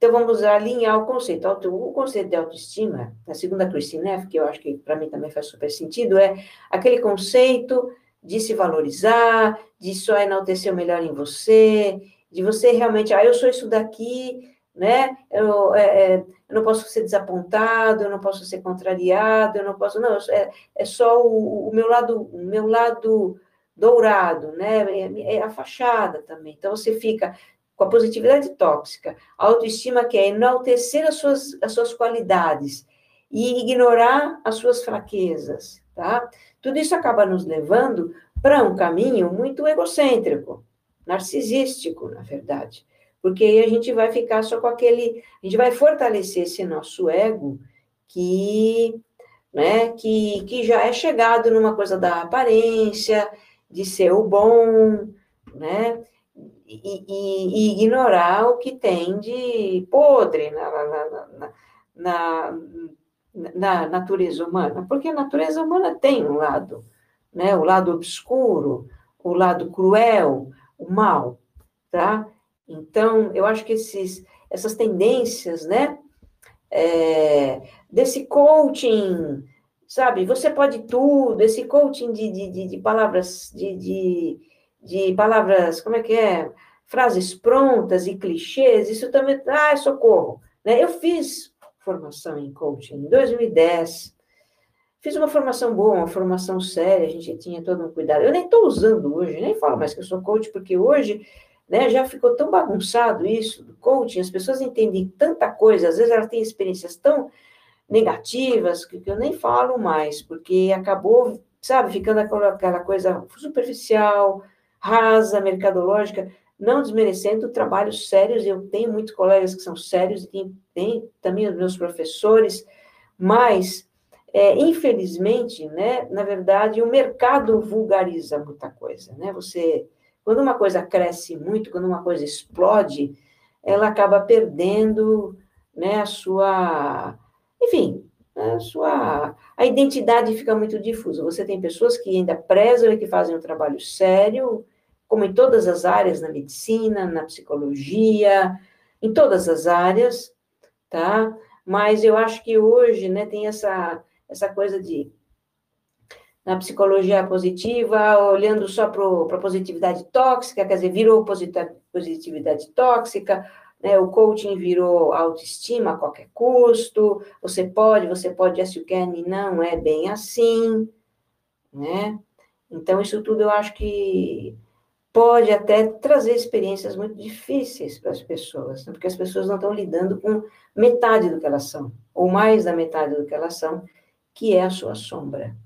Então, vamos alinhar o conceito. O conceito de autoestima, a segunda Christine que eu acho que para mim também faz super sentido, é aquele conceito de se valorizar, de só enaltecer o melhor em você, de você realmente, ah, eu sou isso daqui, né? Eu, é, é, eu não posso ser desapontado, eu não posso ser contrariado, eu não posso, não, é, é só o, o, meu lado, o meu lado dourado, né? É, é, a fachada também. Então você fica com a positividade tóxica, a autoestima que é enaltecer as suas, as suas qualidades e ignorar as suas fraquezas, tá? Tudo isso acaba nos levando para um caminho muito egocêntrico, narcisístico, na verdade. Porque aí a gente vai ficar só com aquele. A gente vai fortalecer esse nosso ego que, né, que, que já é chegado numa coisa da aparência, de ser o bom, né? E, e, e ignorar o que tem de podre na, na, na, na, na natureza humana, porque a natureza humana tem um lado, né? O lado obscuro, o lado cruel, o mal, tá? Então, eu acho que esses, essas tendências, né, é, desse coaching, sabe, você pode tudo, esse coaching de, de, de, de palavras, de, de, de, palavras, como é que é, frases prontas e clichês, isso também, ah, socorro, né? Eu fiz formação em coaching em 2010, Fiz uma formação boa, uma formação séria, a gente tinha todo um cuidado. Eu nem estou usando hoje, nem falo mais que eu sou coach, porque hoje né, já ficou tão bagunçado isso do coaching, as pessoas entendem tanta coisa, às vezes elas têm experiências tão negativas que, eu nem falo mais, porque acabou, sabe, ficando aquela, aquela coisa superficial, rasa, mercadológica, não desmerecendo trabalhos sérios, eu tenho muitos colegas que são sérios, e tem, também os meus professores, mas, é, infelizmente, né, na verdade, o mercado vulgariza muita coisa, né, você, quando uma coisa cresce muito, quando uma coisa explode, ela acaba perdendo, né, a sua, enfim, a sua, a identidade fica muito difusa, você tem pessoas que ainda prezam e que fazem um trabalho sério, como em todas as áreas, na medicina, na psicologia, em todas as áreas, tá? Mas eu acho que hoje, né, tem essa, essa coisa de na psicologia positiva, olhando só para a positividade tóxica, quer dizer, virou positividade tóxica, né, o coaching virou autoestima a qualquer custo, você pode, você pode, yes you can, e não é bem assim, né? Então, isso tudo eu acho que pode até trazer experiências muito difíceis para as pessoas, né? porque as pessoas não estão lidando com metade do que elas são, ou mais da metade do que elas são, que é a sua sombra.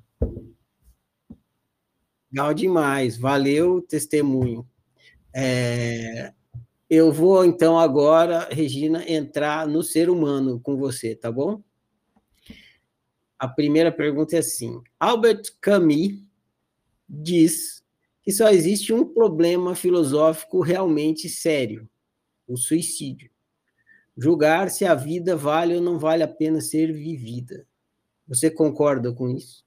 Legal demais, valeu o testemunho. É, eu vou então agora, Regina, entrar no ser humano com você, tá bom? A primeira pergunta é assim: Albert Camus diz que só existe um problema filosófico realmente sério: o suicídio. Julgar se a vida vale ou não vale a pena ser vivida. Você concorda com isso?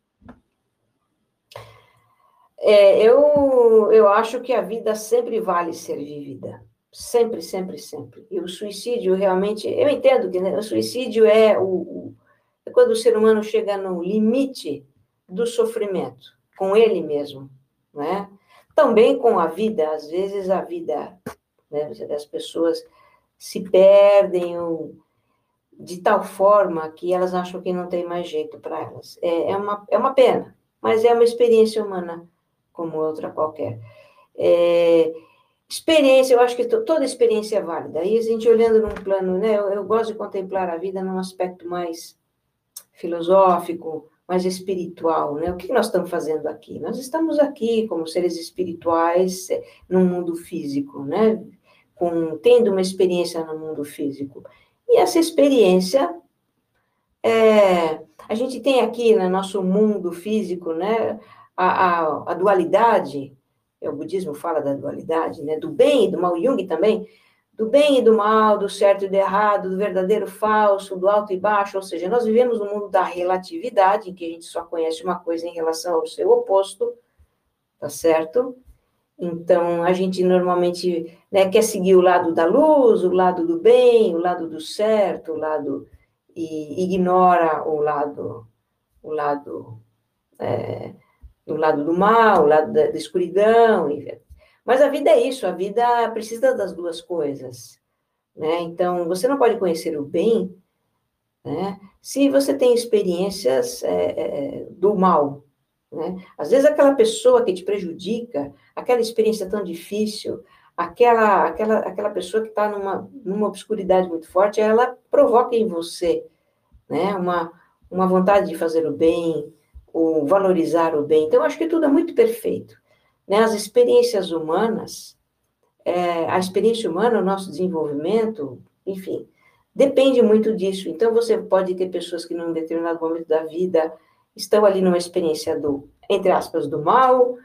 É, eu, eu acho que a vida sempre vale ser vivida. Sempre, sempre, sempre. E o suicídio realmente. Eu entendo que né, o suicídio é, o, o, é quando o ser humano chega no limite do sofrimento, com ele mesmo. Né? Também com a vida, às vezes a vida né, das pessoas se perdem ou, de tal forma que elas acham que não tem mais jeito para elas. É, é, uma, é uma pena, mas é uma experiência humana como outra qualquer. É, experiência, eu acho que toda experiência é válida. Aí a gente olhando num plano, né, eu, eu gosto de contemplar a vida num aspecto mais filosófico, mais espiritual, né? O que nós estamos fazendo aqui? Nós estamos aqui como seres espirituais eh, no mundo físico, né? Com, tendo uma experiência no mundo físico. E essa experiência, é, a gente tem aqui no nosso mundo físico, né? A, a, a dualidade, o budismo fala da dualidade, né? Do bem e do mal, Jung também, do bem e do mal, do certo e do errado, do verdadeiro e falso, do alto e baixo, ou seja, nós vivemos no mundo da relatividade, em que a gente só conhece uma coisa em relação ao seu oposto, tá certo? Então, a gente normalmente né, quer seguir o lado da luz, o lado do bem, o lado do certo, o lado e ignora o lado, o lado, é, o lado do mal, o lado da, da escuridão, enfim. Mas a vida é isso, a vida precisa das duas coisas. Né? Então, você não pode conhecer o bem né, se você tem experiências é, é, do mal. Né? Às vezes, aquela pessoa que te prejudica, aquela experiência tão difícil, aquela, aquela, aquela pessoa que está numa, numa obscuridade muito forte, ela provoca em você né, uma, uma vontade de fazer o bem, ou valorizar o bem. Então, acho que tudo é muito perfeito. Né? As experiências humanas, é, a experiência humana, o nosso desenvolvimento, enfim, depende muito disso. Então, você pode ter pessoas que, num determinado momento da vida, estão ali numa experiência do, entre aspas, do mal,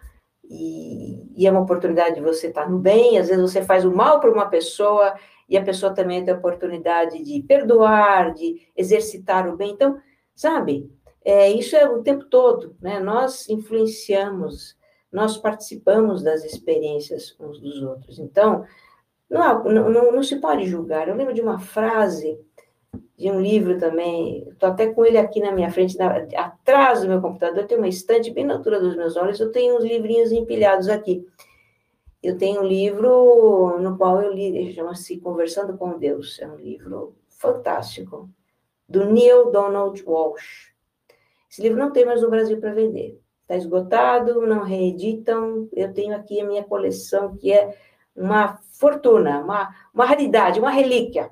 e, e é uma oportunidade de você estar no bem. Às vezes, você faz o mal para uma pessoa, e a pessoa também tem a oportunidade de perdoar, de exercitar o bem. Então, sabe, é, isso é o tempo todo, né? Nós influenciamos nós participamos das experiências uns dos outros. Então, não, não, não se pode julgar. Eu lembro de uma frase de um livro também, estou até com ele aqui na minha frente, na, atrás do meu computador, tem uma estante bem na altura dos meus olhos, eu tenho uns livrinhos empilhados aqui. Eu tenho um livro no qual eu li, chama-se Conversando com Deus, é um livro fantástico, do Neil Donald Walsh. Esse livro não tem mais no Brasil para vender está esgotado, não reeditam. Eu tenho aqui a minha coleção, que é uma fortuna, uma, uma raridade, uma relíquia.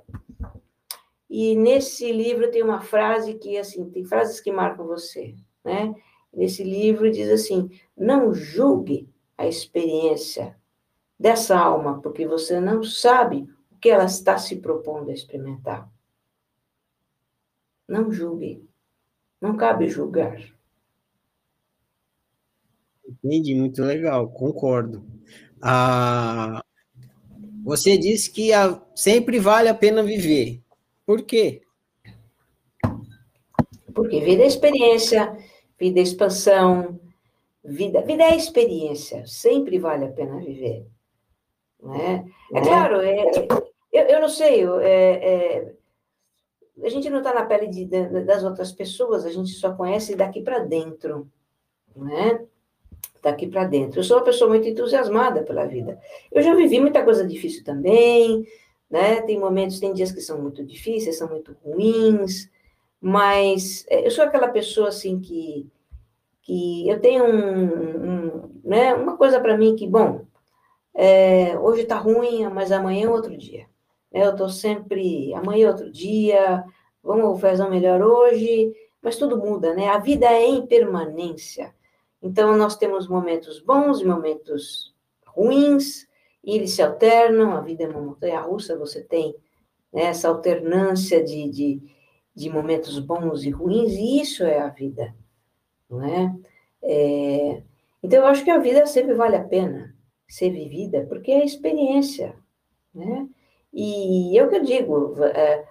E nesse livro tem uma frase que, assim, tem frases que marcam você, né? Nesse livro diz assim: não julgue a experiência dessa alma, porque você não sabe o que ela está se propondo a experimentar. Não julgue. Não cabe julgar. Entendi, muito legal, concordo. Ah, você disse que a, sempre vale a pena viver. Por quê? Porque vida é experiência, vida é expansão, vida, vida é experiência, sempre vale a pena viver. Não é? é, é claro, é, eu, eu não sei, é, é, a gente não está na pele de, das outras pessoas, a gente só conhece daqui para dentro, né? Daqui para dentro. Eu sou uma pessoa muito entusiasmada pela vida. Eu já vivi muita coisa difícil também, né? Tem momentos, tem dias que são muito difíceis, são muito ruins, mas é, eu sou aquela pessoa assim que que eu tenho um, um né, uma coisa para mim que, bom, é, hoje está ruim, mas amanhã é outro dia. Né? Eu estou sempre, amanhã é outro dia, vamos fazer o melhor hoje, mas tudo muda, né? A vida é em permanência. Então, nós temos momentos bons e momentos ruins, e eles se alternam, a vida é uma montanha russa, você tem né, essa alternância de, de, de, momentos bons e ruins, e isso é a vida, não é? é? Então, eu acho que a vida sempre vale a pena ser vivida, porque é experiência, né? E é o que eu digo, é,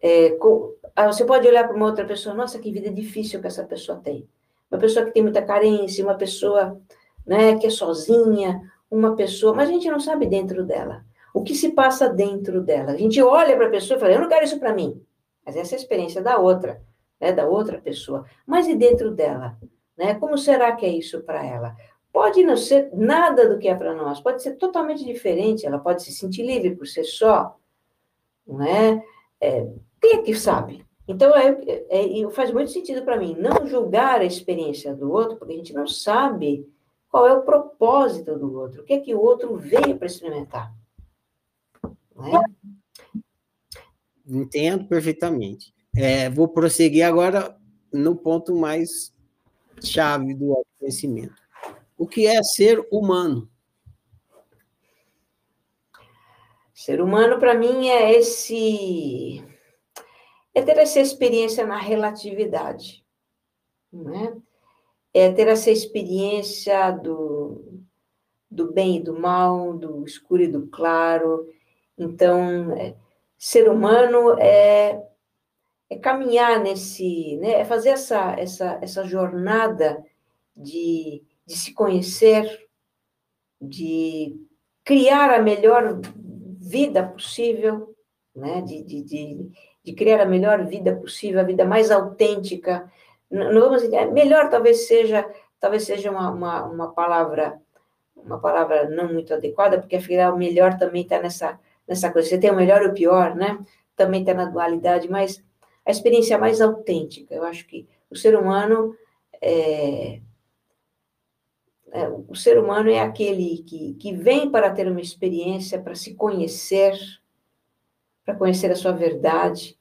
é, com, ah, você pode olhar para uma outra pessoa, nossa, que vida difícil que essa pessoa tem. Uma pessoa que tem muita carência, uma pessoa né, que é sozinha, uma pessoa, mas a gente não sabe dentro dela. O que se passa dentro dela? A gente olha para a pessoa e fala, eu não quero isso para mim. Mas essa é a experiência da outra, né, da outra pessoa. Mas e dentro dela? Né? Como será que é isso para ela? Pode não ser nada do que é para nós, pode ser totalmente diferente, ela pode se sentir livre por ser só, não é? é quem é que sabe? Então, é, é, faz muito sentido para mim não julgar a experiência do outro, porque a gente não sabe qual é o propósito do outro, o que é que o outro veio para experimentar. É? Entendo perfeitamente. É, vou prosseguir agora no ponto mais chave do autoconhecimento o que é ser humano? Ser humano, para mim, é esse. É ter essa experiência na relatividade. Né? É ter essa experiência do, do bem e do mal, do escuro e do claro. Então, é, ser humano é, é caminhar nesse. Né? É fazer essa, essa, essa jornada de de se conhecer, de criar a melhor vida possível, né? de, de, de, de criar a melhor vida possível, a vida mais autêntica. Não vamos dizer, melhor talvez seja, talvez seja uma, uma, uma palavra uma palavra não muito adequada, porque afinal o melhor também está nessa, nessa coisa. Você tem o melhor e o pior, né? Também está na dualidade, mas a experiência mais autêntica. Eu acho que o ser humano é, é, o ser humano é aquele que, que vem para ter uma experiência, para se conhecer, para conhecer a sua verdade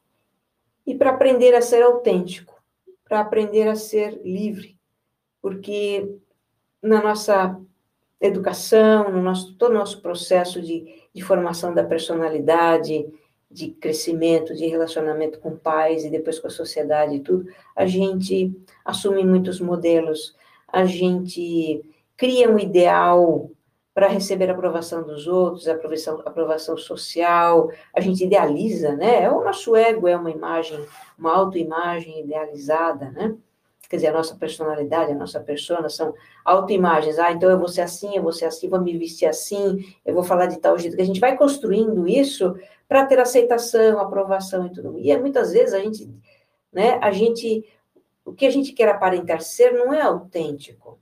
e para aprender a ser autêntico, para aprender a ser livre, porque na nossa educação, no nosso, todo o nosso processo de, de formação da personalidade, de crescimento, de relacionamento com pais e depois com a sociedade e tudo, a gente assume muitos modelos, a gente cria um ideal para receber a aprovação dos outros, a aprovação, aprovação social, a gente idealiza, né? O nosso ego é uma imagem, uma autoimagem idealizada, né? Quer dizer, a nossa personalidade, a nossa persona são autoimagens. Ah, então eu vou ser assim, eu vou ser assim, vou me vestir assim, eu vou falar de tal jeito. Que a gente vai construindo isso para ter aceitação, aprovação e tudo. E muitas vezes a gente, né, a gente, o que a gente quer aparentar ser não é autêntico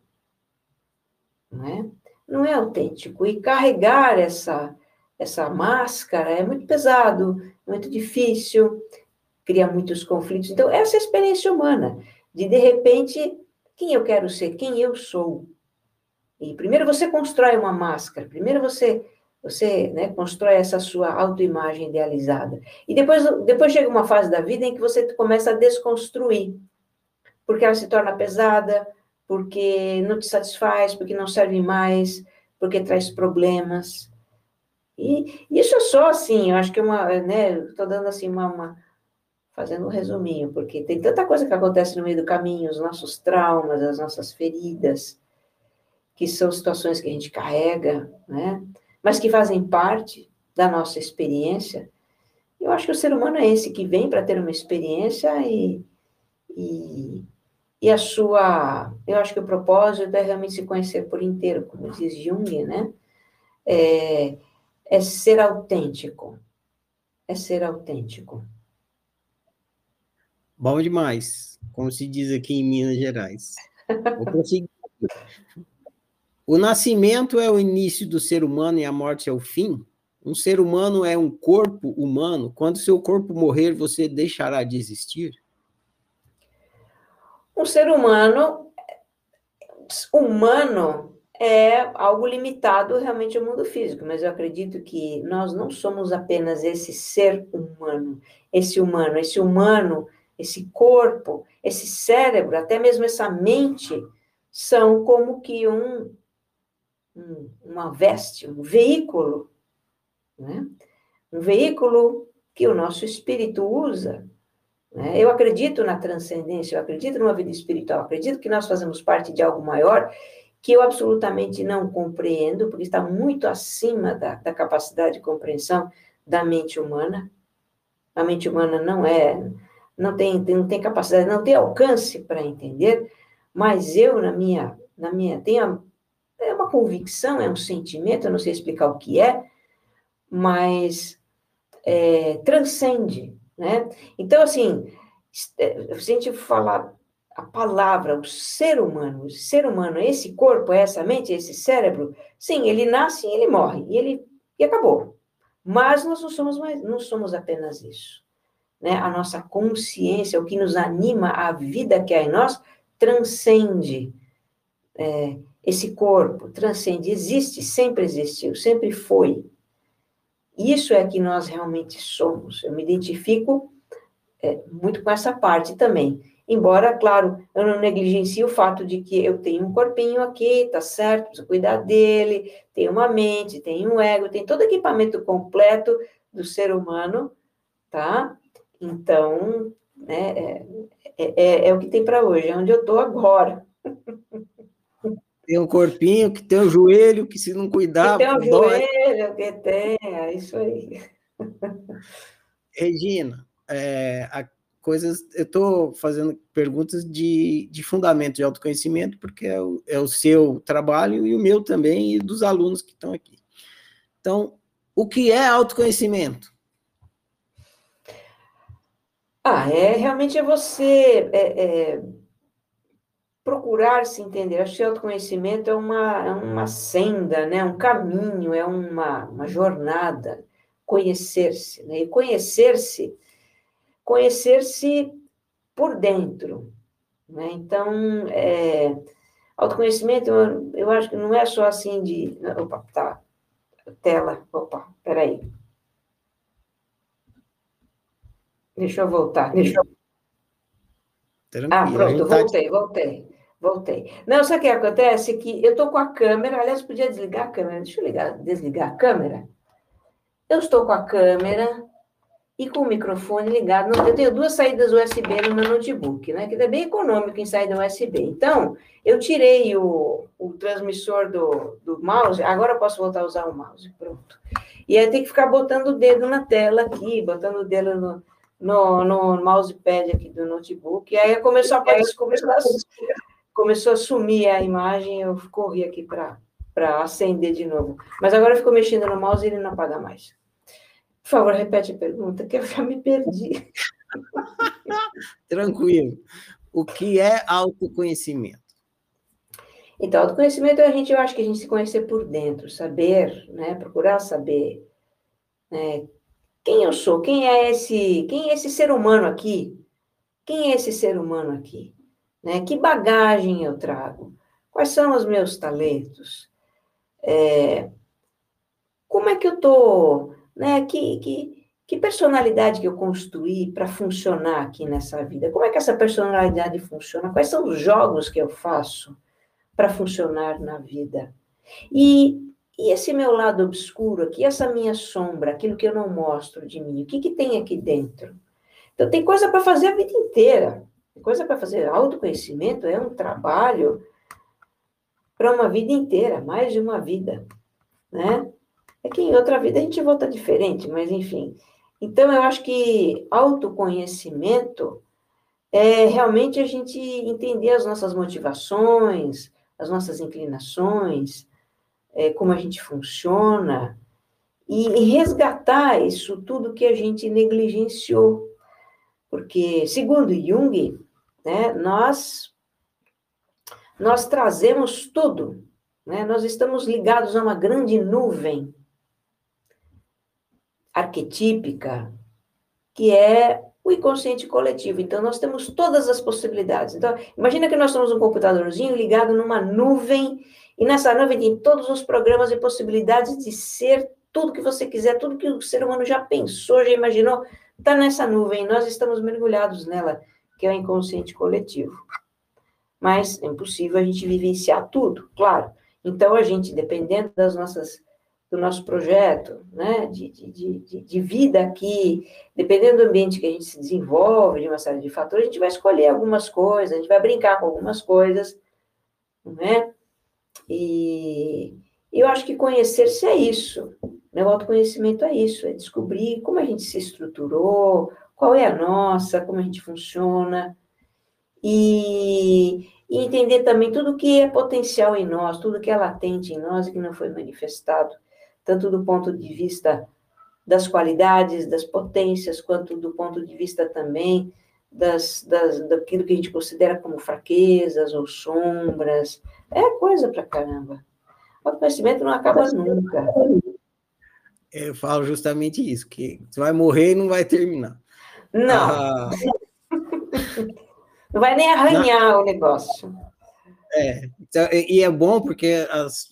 não é? Não é autêntico. E carregar essa, essa máscara é muito pesado, muito difícil, cria muitos conflitos. Então, essa é experiência humana, de de repente, quem eu quero ser, quem eu sou. E primeiro você constrói uma máscara, primeiro você você né, constrói essa sua autoimagem idealizada. E depois, depois chega uma fase da vida em que você começa a desconstruir, porque ela se torna pesada, porque não te satisfaz, porque não serve mais, porque traz problemas. E isso é só assim, eu acho que é uma, né, estou dando assim uma, uma, fazendo um resuminho, porque tem tanta coisa que acontece no meio do caminho, os nossos traumas, as nossas feridas, que são situações que a gente carrega, né, mas que fazem parte da nossa experiência. Eu acho que o ser humano é esse que vem para ter uma experiência e, e, e, a sua. Eu acho que o propósito é realmente se conhecer por inteiro, como diz Jung, né? É, é ser autêntico. É ser autêntico. Bom demais, como se diz aqui em Minas Gerais. o nascimento é o início do ser humano e a morte é o fim? Um ser humano é um corpo humano. Quando seu corpo morrer, você deixará de existir? Um ser humano, humano é algo limitado realmente ao mundo físico, mas eu acredito que nós não somos apenas esse ser humano, esse humano, esse humano, esse corpo, esse cérebro, até mesmo essa mente, são como que um, um uma veste, um veículo né? Um veículo que o nosso espírito usa. Né? Eu acredito na transcendência, eu acredito numa vida espiritual, acredito que nós fazemos parte de algo maior que eu absolutamente não compreendo, porque está muito acima da, da capacidade de compreensão da mente humana. A mente humana não é, não tem, não tem capacidade, não tem alcance para entender, mas eu, na minha, na minha, tenho, é uma convicção, é um sentimento, eu não sei explicar o que é, mas é, transcende, né? Então, assim, é, a gente falar a palavra, o ser humano, o ser humano, esse corpo, essa mente, esse cérebro, sim, ele nasce e ele morre, e ele e acabou. Mas nós não somos mais, não somos apenas isso. Né? A nossa consciência, o que nos anima, a vida que há em nós, transcende é, esse corpo, transcende, existe, sempre existiu, sempre foi. Isso é que nós realmente somos. Eu me identifico é, muito com essa parte também. Embora, claro, eu não negligencie o fato de que eu tenho um corpinho aqui, tá certo, preciso cuidar dele, tenho uma mente, tenho um ego, tem todo o equipamento completo do ser humano, tá? Então, né, é, é, é, é o que tem para hoje, é onde eu estou agora. (laughs) Tem um corpinho, que tem um joelho, que se não cuidar. Que tem um dói. joelho, que tem, é isso aí. Regina, é, a coisas, eu estou fazendo perguntas de, de fundamento de autoconhecimento, porque é o, é o seu trabalho e o meu também, e dos alunos que estão aqui. Então, o que é autoconhecimento? Ah, é realmente é você é, é procurar se entender. Acho que autoconhecimento é uma, é uma senda, né? um caminho, é uma, uma jornada. Conhecer-se. Né? E conhecer-se, conhecer-se por dentro. Né? Então, é, autoconhecimento, eu, eu acho que não é só assim de. Opa, tá. Tela, opa, peraí. Deixa eu voltar, deixa eu ah, pronto, tá voltei, voltei. Voltei. Não, sabe o que acontece? Que eu estou com a câmera, aliás, podia desligar a câmera. Deixa eu ligar, desligar a câmera. Eu estou com a câmera e com o microfone ligado. Eu tenho duas saídas USB no meu notebook, né? Que é bem econômico em saída USB. Então, eu tirei o, o transmissor do, do mouse, agora eu posso voltar a usar o mouse. Pronto. E aí tem que ficar botando o dedo na tela aqui, botando o dedo no, no, no mousepad aqui do notebook. E aí começou a aparecer, começou a, começou a sumir a imagem, eu corri aqui para acender de novo. Mas agora ficou mexendo no mouse e ele não apaga mais. Por favor, repete a pergunta, que eu já me perdi. Tranquilo. O que é autoconhecimento? Então, autoconhecimento é a gente, eu acho que a gente se conhecer por dentro, saber, né, procurar saber né, quem eu sou, quem é esse, quem é esse ser humano aqui, quem é esse ser humano aqui, né? Que bagagem eu trago? Quais são os meus talentos? É, como é que eu tô, né? Que, que, que personalidade que eu construí para funcionar aqui nessa vida? Como é que essa personalidade funciona? Quais são os jogos que eu faço para funcionar na vida? E e esse meu lado obscuro aqui, essa minha sombra, aquilo que eu não mostro de mim, o que, que tem aqui dentro? Então, tem coisa para fazer a vida inteira. Coisa para fazer. Autoconhecimento é um trabalho para uma vida inteira, mais de uma vida, né? É que em outra vida a gente volta diferente, mas enfim. Então, eu acho que autoconhecimento é realmente a gente entender as nossas motivações, as nossas inclinações, é, como a gente funciona, e, e resgatar isso tudo que a gente negligenciou. Porque, segundo Jung, né, nós, nós trazemos tudo, né, nós estamos ligados a uma grande nuvem arquetípica, que é o inconsciente coletivo. Então, nós temos todas as possibilidades. Então, imagina que nós temos um computadorzinho ligado numa nuvem, e nessa nuvem tem todos os programas e possibilidades de ser tudo que você quiser, tudo que o ser humano já pensou, já imaginou, está nessa nuvem, nós estamos mergulhados nela, que é o inconsciente coletivo. Mas é impossível a gente vivenciar tudo, claro. Então, a gente, dependendo das nossas do nosso projeto, né, de, de, de, de, vida aqui, dependendo do ambiente que a gente se desenvolve, de uma série de fatores, a gente vai escolher algumas coisas, a gente vai brincar com algumas coisas, né? E eu acho que conhecer-se é isso, né? O autoconhecimento é isso, é descobrir como a gente se estruturou, qual é a nossa, como a gente funciona, e, e entender também tudo que é potencial em nós, tudo que é latente em nós e que não foi manifestado tanto do ponto de vista das qualidades, das potências, quanto do ponto de vista também das, das, daquilo que a gente considera como fraquezas ou sombras. É coisa pra caramba. O conhecimento não acaba nunca. Eu falo justamente isso, que você vai morrer e não vai terminar. Não. Ah... (laughs) não vai nem arranhar não. o negócio. É, então, e é bom porque as,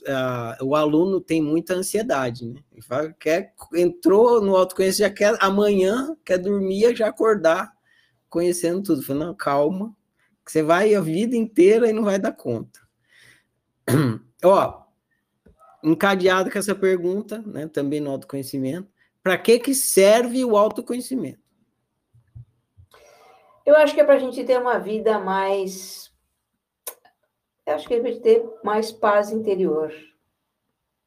o aluno tem muita ansiedade, né? Ele fala, quer, entrou no autoconhecimento, já quer amanhã, quer dormir, já acordar, conhecendo tudo. Fala, não, calma, que você vai a vida inteira e não vai dar conta. (clears throat) Ó, encadeado com essa pergunta, né, também no autoconhecimento, para que, que serve o autoconhecimento? Eu acho que é para a gente ter uma vida mais eu acho que ele vai ter mais paz interior.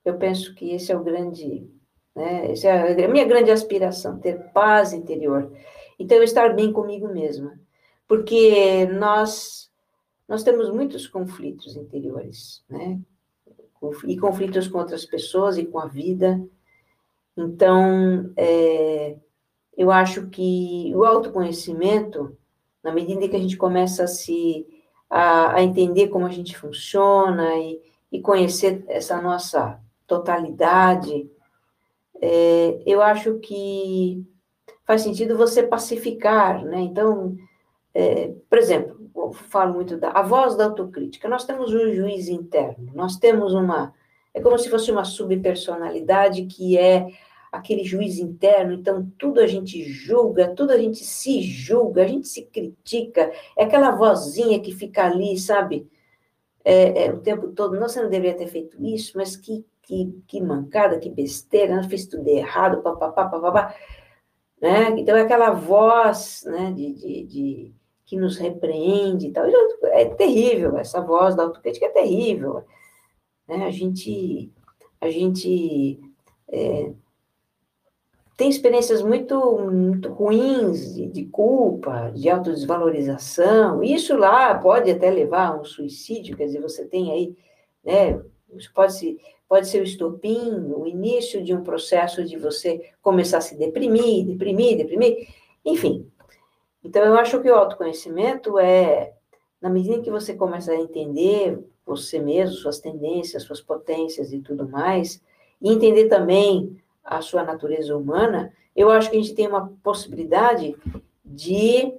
Eu penso que esse é o grande, né? Essa é a minha grande aspiração, ter paz interior. Então, estar bem comigo mesma. Porque nós, nós temos muitos conflitos interiores, né? E conflitos com outras pessoas e com a vida. Então, é, eu acho que o autoconhecimento, na medida que a gente começa a se a, a entender como a gente funciona e, e conhecer essa nossa totalidade, é, eu acho que faz sentido você pacificar, né? Então, é, por exemplo, eu falo muito da a voz da autocrítica. Nós temos um juiz interno, nós temos uma é como se fosse uma subpersonalidade que é aquele juiz interno, então tudo a gente julga, tudo a gente se julga, a gente se critica, é aquela vozinha que fica ali, sabe, é, é, o tempo todo, você não deveria ter feito isso, mas que, que, que mancada, que besteira, não fiz tudo errado, papapá, papapá, né, então é aquela voz, né, de, de, de que nos repreende e tal, é terrível, essa voz da autocrítica é terrível, né, a gente, a gente é, tem experiências muito, muito ruins de, de, culpa, de autodesvalorização. Isso lá pode até levar a um suicídio, quer dizer, você tem aí, né? Pode, ser, pode ser o estopim, o início de um processo de você começar a se deprimir, deprimir, deprimir, enfim. Então, eu acho que o autoconhecimento é, na medida que você começa a entender você mesmo, suas tendências, suas potências e tudo mais, e entender também a sua natureza humana, eu acho que a gente tem uma possibilidade de,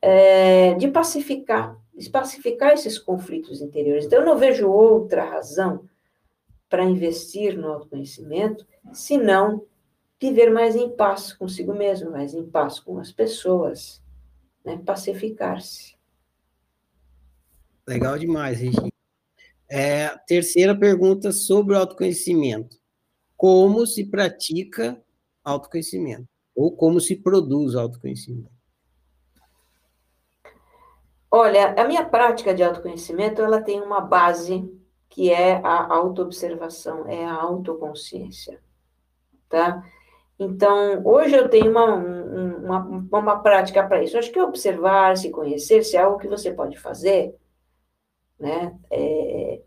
é, de pacificar, de pacificar esses conflitos interiores. Então, eu não vejo outra razão para investir no autoconhecimento, senão viver mais em paz consigo mesmo, mais em paz com as pessoas, né? pacificar-se. Legal demais, Regina. É, terceira pergunta sobre o autoconhecimento. Como se pratica autoconhecimento? Ou como se produz autoconhecimento? Olha, a minha prática de autoconhecimento, ela tem uma base que é a autoobservação, é a autoconsciência, tá? Então, hoje eu tenho uma, uma, uma prática para isso. acho que observar, se conhecer, se é algo que você pode fazer, né? É,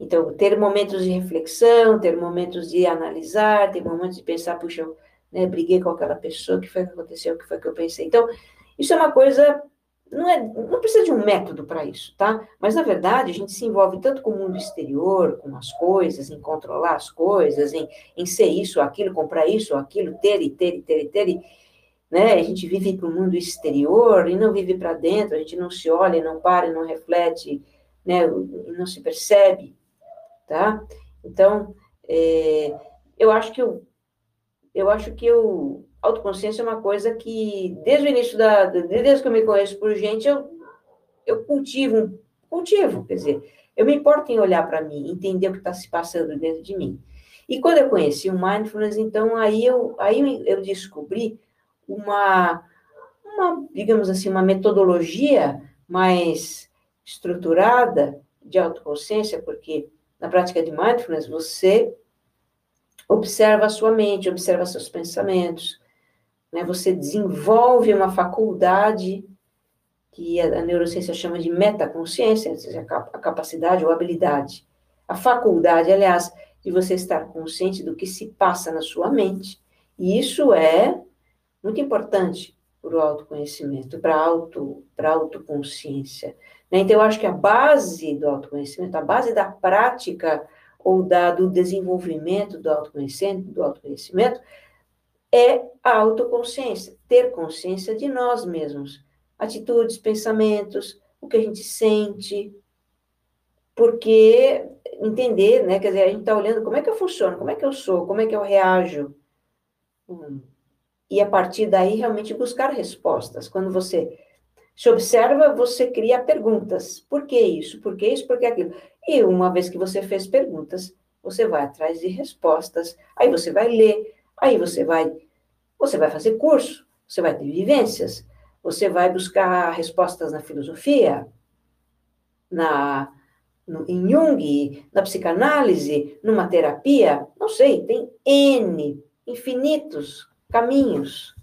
então, ter momentos de reflexão, ter momentos de analisar, ter momentos de pensar, puxa, eu né, briguei com aquela pessoa, o que foi que aconteceu, o que foi que eu pensei. Então, isso é uma coisa não, é, não precisa de um método para isso, tá? Mas, na verdade, a gente se envolve tanto com o mundo exterior, com as coisas, em controlar as coisas, em, em ser isso, aquilo, comprar isso, aquilo, ter e ter e ter e ter. E, né? A gente vive para o mundo exterior e não vive para dentro, a gente não se olha, não para, não reflete, né? não se percebe, tá? Então, é, eu acho que eu, eu acho que eu autoconsciência é uma coisa que, desde o início da. Desde que eu me conheço por gente, eu, eu cultivo, cultivo, quer dizer, eu me importo em olhar para mim, entender o que está se passando dentro de mim. E quando eu conheci o mindfulness, então aí eu, aí eu descobri uma, uma, digamos assim, uma metodologia mais estruturada de autoconsciência, porque na prática de mindfulness você observa a sua mente, observa seus pensamentos, né? Você desenvolve uma faculdade que a, neurociência chama de metaconsciência, ou seja, a capacidade ou habilidade. A faculdade, aliás, de você estar consciente do que se passa na sua mente. E isso é muito importante para o autoconhecimento, para a auto, para autoconsciência. Né? Então, eu acho que a base do autoconhecimento, a base da prática ou da, do desenvolvimento do autoconhecimento, do autoconhecimento é a autoconsciência, ter consciência de nós mesmos, atitudes, pensamentos, o que a gente sente, porque entender, né, quer dizer, a gente está olhando como é que eu funciono, como é que eu sou, como é que eu reajo, hum. e a partir daí realmente buscar respostas. Quando você se observa, você cria perguntas. Por que isso? Por que isso? Por que aquilo? E uma vez que você fez perguntas, você vai atrás de respostas. Aí você vai ler, Aí você vai, você vai fazer curso, você vai ter vivências, você vai buscar respostas na filosofia, na no, em Jung, na psicanálise, numa terapia, não sei, tem N, infinitos caminhos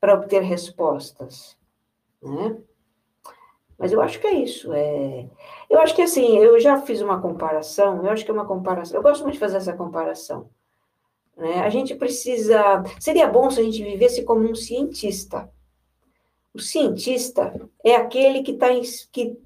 para obter respostas, né? Mas eu acho que é isso. É... Eu acho que assim, eu já fiz uma comparação, eu acho que é uma comparação, eu gosto muito de fazer essa comparação. Né? A gente precisa. Seria bom se a gente vivesse como um cientista. O cientista é aquele que está. Que,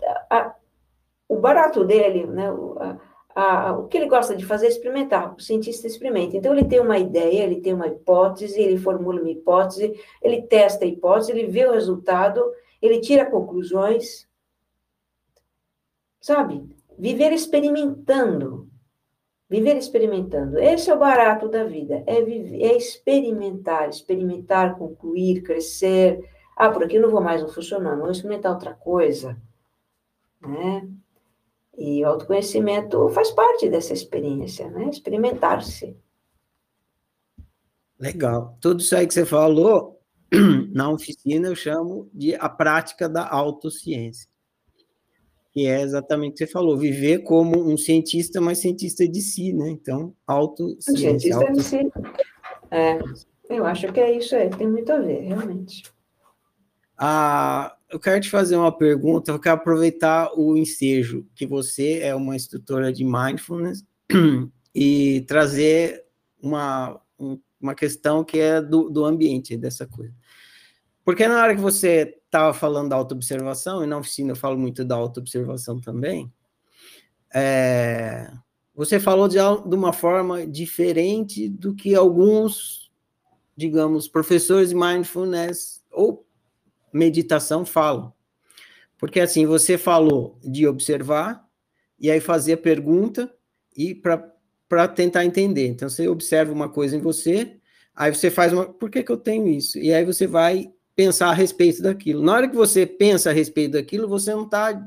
o barato dele, né? O, a, a, o que ele gosta de fazer é experimentar. O cientista experimenta. Então, ele tem uma ideia, ele tem uma hipótese, ele formula uma hipótese, ele testa a hipótese, ele vê o resultado, ele tira conclusões. Sabe? Viver experimentando. Viver experimentando. Esse é o barato da vida. É, viver, é experimentar, experimentar, concluir, crescer. Ah, por aqui não vou mais, não funcionar, vou experimentar outra coisa. Né? E o autoconhecimento faz parte dessa experiência, né? Experimentar-se. Legal. Tudo isso aí que você falou, (clears throat) na oficina eu chamo de a prática da autociência que é exatamente o que você falou, viver como um cientista, mas cientista de si, né? Então, autociência. Cientista auto... de si. É, eu acho que é isso aí, tem muito a ver, realmente. Ah, eu quero te fazer uma pergunta, eu quero aproveitar o ensejo que você é uma instrutora de mindfulness (clears throat) e trazer uma, uma questão que é do, do ambiente, dessa coisa. Porque na hora que você estava falando da autoobservação, e na oficina eu falo muito da autoobservação também, é, você falou de, de uma forma diferente do que alguns, digamos, professores de mindfulness ou meditação falam. Porque assim, você falou de observar, e aí fazer a pergunta e para tentar entender. Então, você observa uma coisa em você, aí você faz uma. Por que, que eu tenho isso? E aí você vai pensar a respeito daquilo. Na hora que você pensa a respeito daquilo, você não está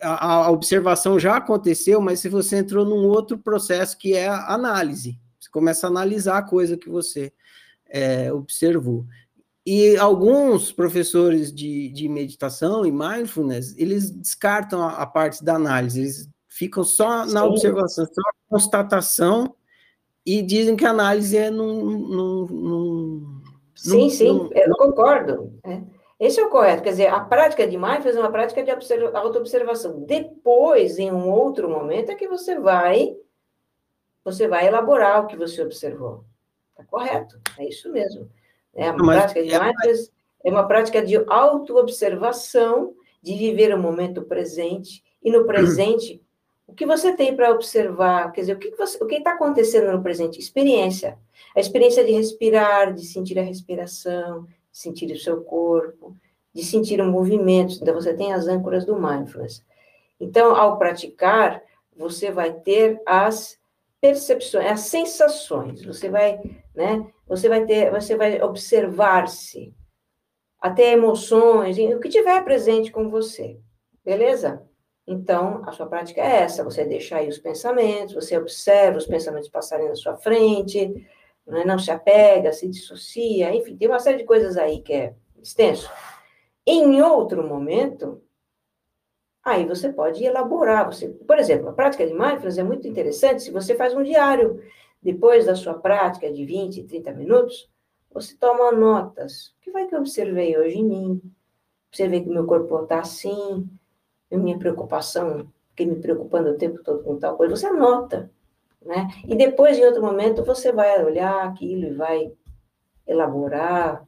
a, a, observação já aconteceu, mas se você entrou num outro processo que é a análise, você começa a analisar a coisa que você é, observou. E alguns professores de, de meditação e mindfulness, eles descartam a, a parte da análise, eles ficam só na Sim. observação, só na constatação, e dizem que a análise é num. num, num sim, num, sim, num, eu concordo. É. Esse é o correto. Quer dizer, a prática de mindfulness é uma prática de autoobservação. Depois, em um outro momento, é que você vai você vai elaborar o que você observou. Está correto, é isso mesmo. É, a prática de é mindfulness é uma prática de autoobservação, de viver o momento presente, e no (clears throat) presente, o que você tem para observar, quer dizer, o que, o que está acontecendo no presente? Experiência. A experiência de respirar, de sentir a respiração, de sentir o seu corpo, de sentir o movimento. Então, você tem as âncoras do mindfulness. Então, ao praticar, você vai ter as percepções, as sensações. Você vai, né? Você vai ter, você vai observar-se, até emoções, o que tiver presente com você. Beleza? Então, a sua prática é essa, você deixa aí os pensamentos, você observa os pensamentos passarem na sua frente, né? não se apega, se dissocia, enfim, tem uma série de coisas aí que é extenso. Em outro momento, aí você pode elaborar. Você, por exemplo, a prática de mindfulness é muito interessante se você faz um diário. Depois da sua prática de 20, 30 minutos, você toma notas. O que vai que eu observei hoje em mim? Observei que meu corpo está assim, minha preocupação, fiquei me preocupando o tempo todo com tal coisa. Você anota. Né? E depois, em outro momento, você vai olhar aquilo e vai elaborar.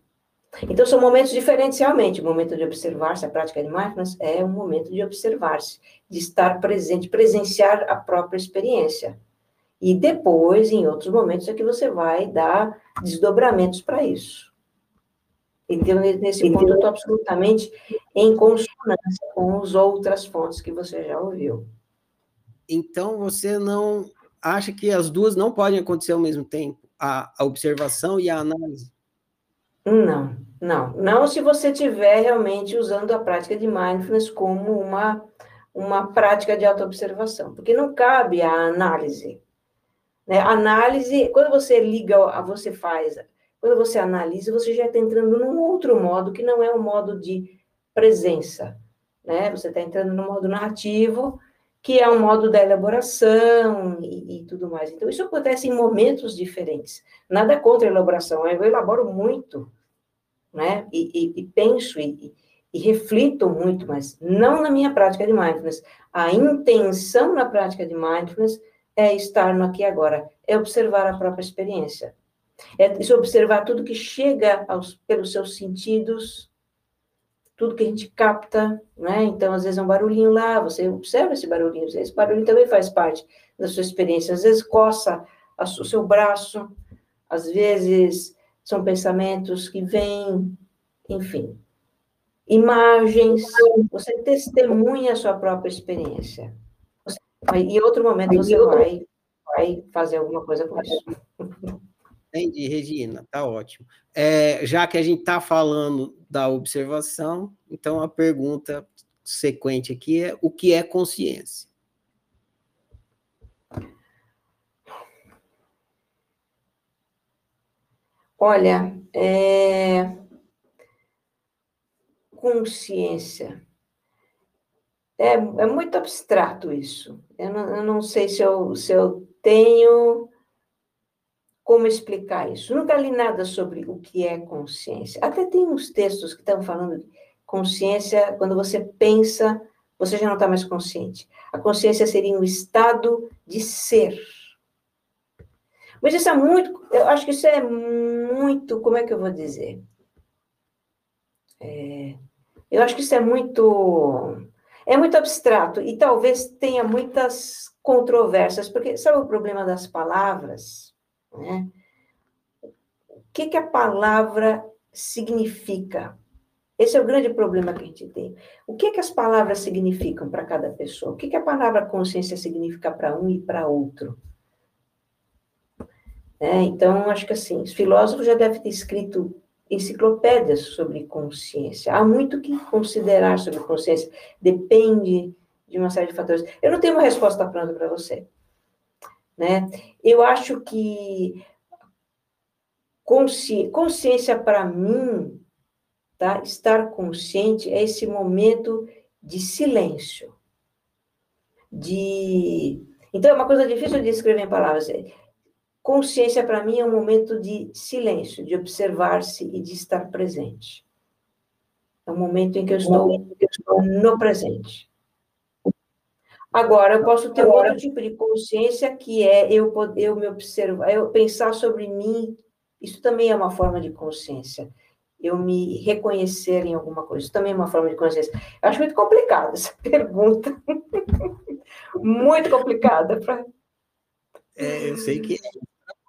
Então, são momentos diferentes realmente. O momento de observar-se, a prática de mindfulness é um momento de observar-se, de estar presente, presenciar a própria experiência. E depois, em outros momentos, é que você vai dar desdobramentos para isso. Então, nesse ponto, eu estou absolutamente em consonância com as outras fontes que você já ouviu. Então, você não acha que as duas não podem acontecer ao mesmo tempo? A, a observação e a análise? Não, não. Não se você estiver realmente usando a prática de mindfulness como uma, uma prática de autoobservação, porque não cabe a análise. Né? Análise, quando você liga, você faz, quando você analisa, você já está entrando num outro modo, que não é um modo de presença. Né? Você está entrando no modo narrativo, que é um modo da elaboração e, e, tudo mais. Então, isso acontece em momentos diferentes. Nada contra a elaboração, eu elaboro muito, né? E, e, e penso e, reflito muito, mas não na minha prática de mindfulness. A intenção na prática de mindfulness é estar no aqui e agora, é observar a própria experiência. É observar tudo que chega aos, pelos seus sentidos, tudo que a gente capta, né? Então, às vezes é um barulhinho lá, você observa esse barulhinho, esse barulhinho também faz parte da sua experiência. Às vezes coça o seu braço, às vezes são pensamentos que vêm, enfim. Imagens, você testemunha a sua própria experiência. E em outro momento você vai, vai fazer alguma coisa com isso. (laughs) Entendi, Regina, tá ótimo. É, já que a gente está falando da observação, então a pergunta sequente aqui é: o que é consciência? Olha, é... consciência. É, é muito abstrato isso. Eu não, eu não sei se eu, se eu tenho como explicar isso. Nunca li nada sobre o que é consciência. Até tem uns textos que estão falando de consciência, quando você pensa, você já não está mais consciente. A consciência seria um estado de ser. Mas isso é muito, eu acho que isso é muito, como é que eu vou dizer? É, eu acho que isso é muito, é muito abstrato e talvez tenha muitas controvérsias, porque sabe o problema das palavras? Né? O que, que a palavra significa? Esse é o grande problema que a gente tem. O que, que as palavras significam para cada pessoa? O que, que a palavra consciência significa para um e para outro? É, então, acho que assim, os filósofos já devem ter escrito enciclopédias sobre consciência. Há muito que considerar sobre consciência. Depende de uma série de fatores. Eu não tenho uma resposta pronta para você. Né? Eu acho que consci... consciência para mim, tá? estar consciente é esse momento de silêncio. De... Então, é uma coisa difícil de escrever em palavras. Consciência, para mim, é um momento de silêncio, de observar-se e de estar presente. É um momento em que eu estou, eu estou no presente. Agora, eu posso ter outro tipo de consciência que é eu poder eu me observar, eu pensar sobre mim. Isso também é uma forma de consciência. Eu me reconhecer em alguma coisa. Isso também é uma forma de consciência. Eu acho muito complicada essa (laughs) pergunta. muito complicada. Pra... É, eu sei que é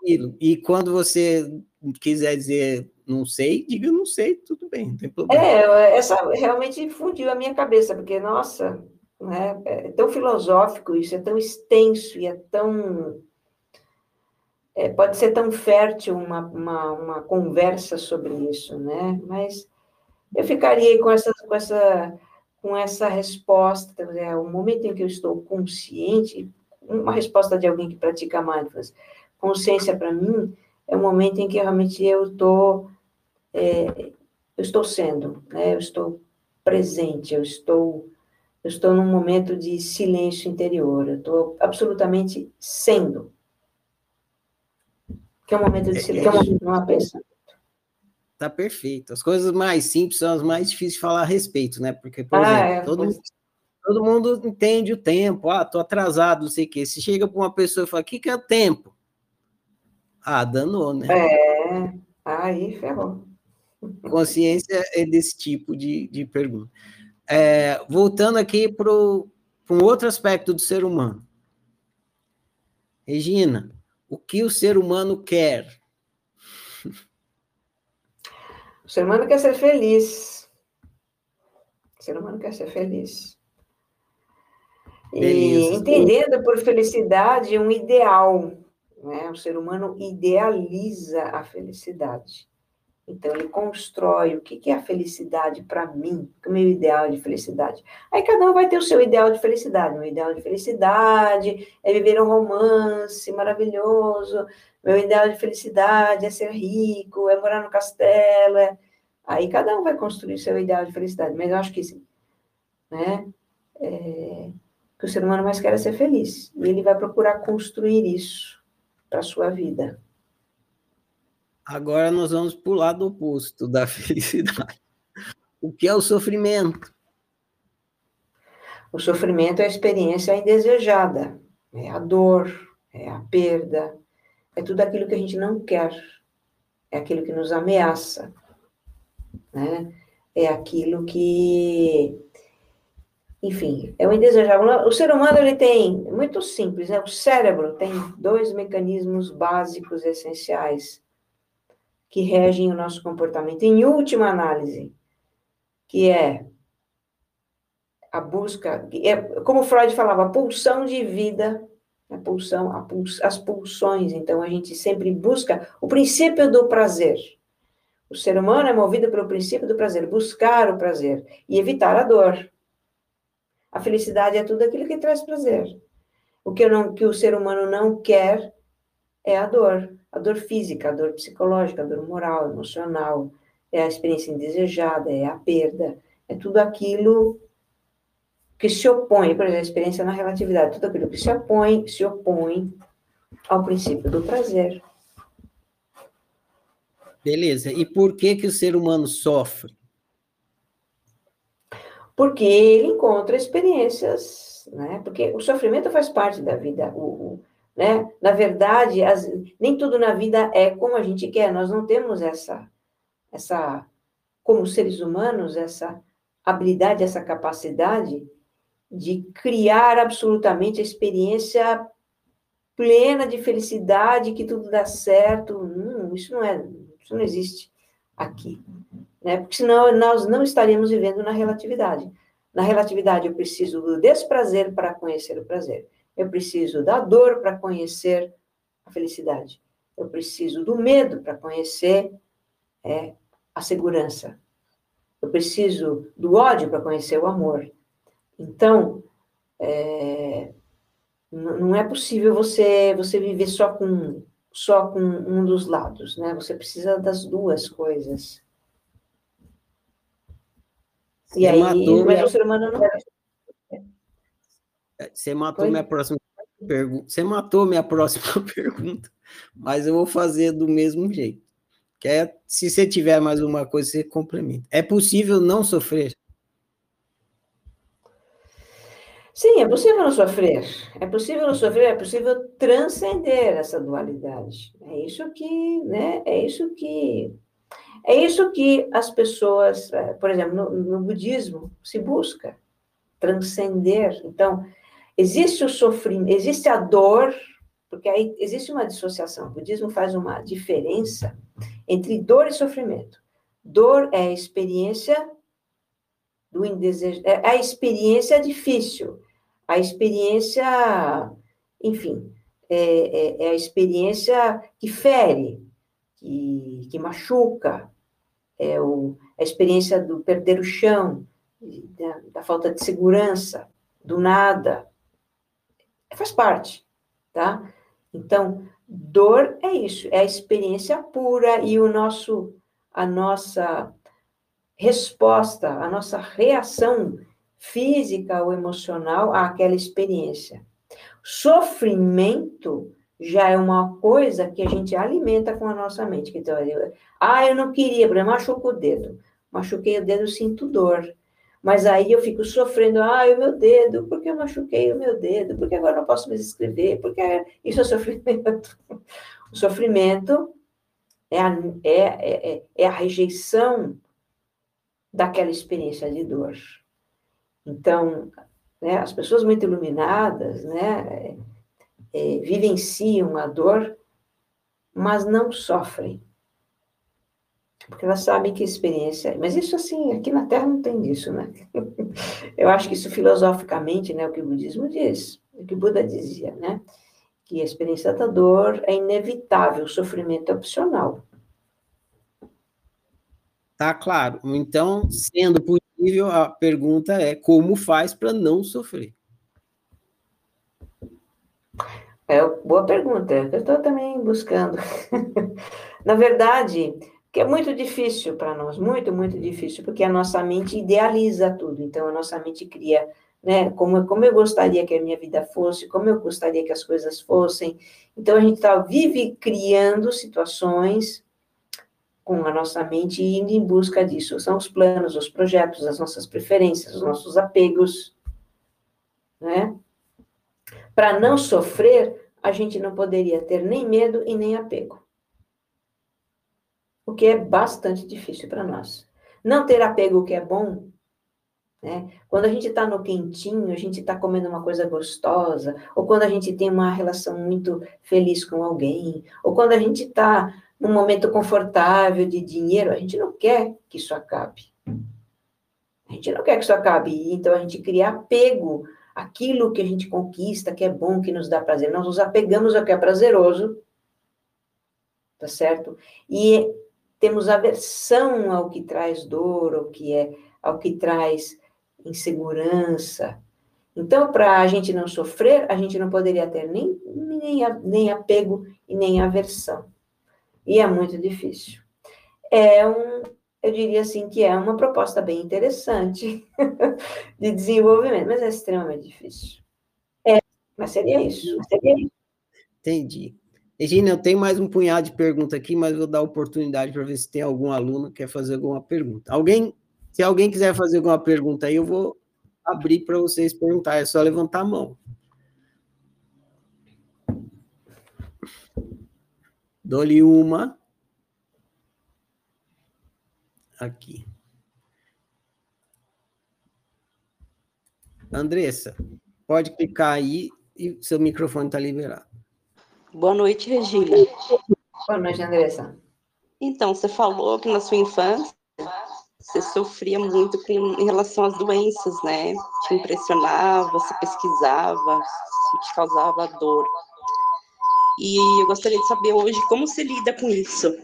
tranquilo. E quando você quiser dizer não sei, diga não sei, tudo bem, não tem problema. É, essa realmente fundiu a minha cabeça, porque, nossa, né, é tão filosófico isso, é tão extenso e é tão. É, pode ser tão fértil uma, uma, uma, conversa sobre isso, né? Mas eu ficaria com essa, com essa, com essa resposta, é, o momento em que eu estou consciente, uma resposta de alguém que pratica mindfulness, consciência para mim é o momento em que realmente eu estou é, eu estou sendo, né? Eu estou presente, eu estou eu estou num momento de silêncio interior, eu estou absolutamente sendo. Que é um momento de é, silêncio, é, não há pensamento. Tá perfeito. As coisas mais simples são as mais difíceis de falar a respeito, né? Porque, por ah, exemplo, é, todo, mundo, todo mundo entende o tempo. Ah, tô atrasado, não sei o quê. Se chega para uma pessoa e fala, o que, que é o tempo? Ah, danou, né? É, aí ferrou. Consciência é desse tipo de, de pergunta. É, voltando aqui para um outro aspecto do ser humano. Regina, o que o ser humano quer? O ser humano quer ser feliz. O ser humano quer ser feliz. E entendendo por felicidade um ideal. Né? O ser humano idealiza a felicidade. Então, ele constrói o que é a felicidade para mim, o meu ideal de felicidade. Aí cada um vai ter o seu ideal de felicidade. Meu ideal de felicidade é viver um romance maravilhoso. Meu ideal de felicidade é ser rico, é morar no castelo. É... Aí cada um vai construir seu ideal de felicidade. Mas eu acho que sim, né? É... que o ser humano mais quer é ser feliz. E ele vai procurar construir isso para a sua vida. Agora nós vamos para o lado oposto da (laughs) felicidade. O que é o sofrimento? O sofrimento é a experiência indesejada, é a dor, é a perda, é tudo aquilo que a gente não quer, é aquilo que nos ameaça, né? É aquilo que, enfim, é o indesejável. O ser humano ele tem muito simples, né? O cérebro tem dois mecanismos básicos essenciais que regem o nosso comportamento. Em última análise, que é a busca, é, como Freud falava, a pulsão de vida, a pulsão, a puls, as pulsões. Então, a gente sempre busca o princípio do prazer. O ser humano é movido pelo princípio do prazer, buscar o prazer e evitar a dor. A felicidade é tudo aquilo que traz prazer. O que, não, que o ser humano não quer é a dor a dor física, a dor psicológica, a dor moral, emocional, é a experiência indesejada, é a perda, é tudo aquilo que se opõe, por exemplo, a experiência na relatividade, tudo aquilo que se opõe, se opõe ao princípio do prazer. Beleza. E por que que o ser humano sofre? Porque ele encontra experiências, né? Porque o sofrimento faz parte da vida. O, o, né? Na verdade, as, nem tudo na vida é como a gente quer. Nós não temos essa, essa, como seres humanos, essa habilidade, essa capacidade de criar absolutamente a experiência plena de felicidade, que tudo dá certo. Hum, isso não é, isso não existe aqui, né? Porque senão nós não estaríamos vivendo na relatividade. Na relatividade eu preciso do desprazer para conhecer o prazer. Eu preciso da dor para conhecer a felicidade. Eu preciso do medo para conhecer é, a segurança. Eu preciso do ódio para conhecer o amor. Então, É, não é possível você, você viver só com, só com um dos lados, né? Você precisa das duas coisas. E aí, mas o ser humano não... Você matou minha próxima pergunta. Você matou minha próxima pergunta, mas eu vou fazer do mesmo jeito. Que é, se você tiver mais uma coisa, você complementa. É possível não sofrer? Sim, é possível não sofrer. É possível não sofrer, é possível transcender essa dualidade. É isso que, né? É isso que é isso que as pessoas, é, por exemplo, no, no budismo se busca transcender. Então, existe o sofrimento, existe a dor, porque aí existe uma dissociação. O budismo faz uma diferença entre dor e sofrimento. Dor é a experiência do indesejo, é a experiência difícil, a experiência, enfim, é, é, é a experiência que fere, que, que machuca, é o, a experiência do perder o chão, da, da falta de segurança, do nada, faz parte, tá? Então, dor é isso, é a experiência pura e o nosso, a nossa resposta, a nossa reação física ou emocional àquela experiência. Sofrimento já é uma coisa que a gente alimenta com a nossa mente. Então, ah, eu não queria, por exemplo, machuco o dedo. Machuquei o dedo, sinto dor. Mas aí eu fico sofrendo, ah, o meu dedo, porque eu machuquei o meu dedo, porque agora não posso mais escrever, porque isso é sofrimento. (laughs) O sofrimento é a, é, é, é a rejeição daquela experiência de dor. Então, né, as pessoas muito iluminadas, né, é, vivenciam a dor, mas não sofrem. Porque elas sabem que experiência é. Mas isso, assim, aqui na Terra não tem disso, né? (laughs) Eu acho que isso filosoficamente, né, o que o budismo diz, o que o Buda dizia, né? Que a experiência da dor é inevitável, o sofrimento é opcional. Tá claro. Então, sendo possível, a pergunta é como faz para não sofrer? É boa pergunta, eu estou também buscando. (laughs) Na verdade, que é muito difícil para nós, muito, muito difícil, porque a nossa mente idealiza tudo, então a nossa mente cria, né, como, como eu gostaria que a minha vida fosse, como eu gostaria que as coisas fossem, então a gente tá, vive criando situações com a nossa mente e indo em busca disso, são os planos, os projetos, as nossas preferências, os nossos apegos, né? Para não sofrer, a gente não poderia ter nem medo e nem apego. O que é bastante difícil para nós. Não ter apego, o que é bom, né? Quando a gente está no quentinho, a gente está comendo uma coisa gostosa, ou quando a gente tem uma relação muito feliz com alguém, ou quando a gente está num momento confortável de dinheiro, a gente não quer que isso acabe. A gente não quer que isso acabe, então a gente cria apego aquilo que a gente conquista, que é bom, que nos dá prazer. Nós nos apegamos ao que é prazeroso, tá certo? E temos aversão ao que traz dor, ao que é, ao que traz insegurança. Então, para a gente não sofrer, a gente não poderia ter nem, nem, nem apego e nem aversão. E é muito difícil. É um, eu diria assim que é uma proposta bem interessante (laughs) de desenvolvimento, mas é extremamente difícil. É, mas seria isso. Seria isso. Entendi. Regina, eu tenho mais um punhado de perguntas aqui, mas vou dar oportunidade para ver se tem algum aluno que quer fazer alguma pergunta. Alguém, se alguém quiser fazer alguma pergunta aí, eu vou abrir para vocês perguntar, é só levantar a mão. Dou-lhe uma. aqui. Andressa, pode clicar aí e seu microfone está liberado. Boa noite, Regina. Boa noite, Andressa. Então, você falou que na sua infância você sofria muito com, em relação às doenças, né? Te impressionava, você pesquisava, te causava dor. E eu gostaria de saber hoje como você lida com isso.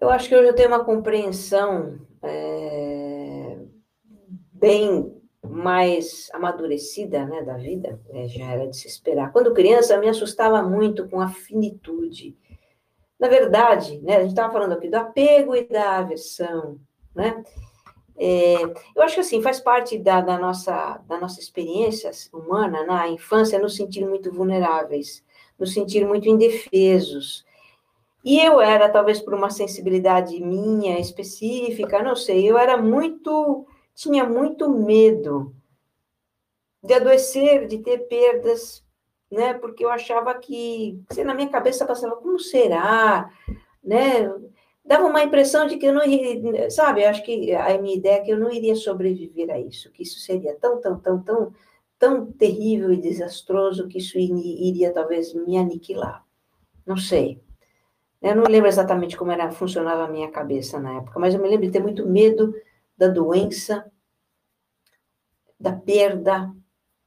Eu acho que eu já tenho uma compreensão é, bem mais amadurecida, né, da vida, né, já era de se esperar. Quando criança, me assustava muito com a finitude. Na verdade, né, a gente estava falando aqui do apego e da aversão, né? É, eu acho que assim faz parte da, da, nossa da nossa experiência humana na infância nos sentir muito vulneráveis, nos sentir muito indefesos. E eu era talvez por uma sensibilidade minha específica, não sei, eu era muito tinha muito medo de adoecer, de ter perdas, né? Porque eu achava que, sei, na minha cabeça passava, como será, né? Dava uma impressão de que eu não iria, sabe? Acho que a minha ideia é que eu não iria sobreviver a isso, que isso seria tão, tão, tão, tão, tão terrível e desastroso que isso iria talvez me aniquilar. Não sei. Eu não lembro exatamente como era funcionava a minha cabeça na época, mas eu me lembro de ter muito medo da doença, da perda,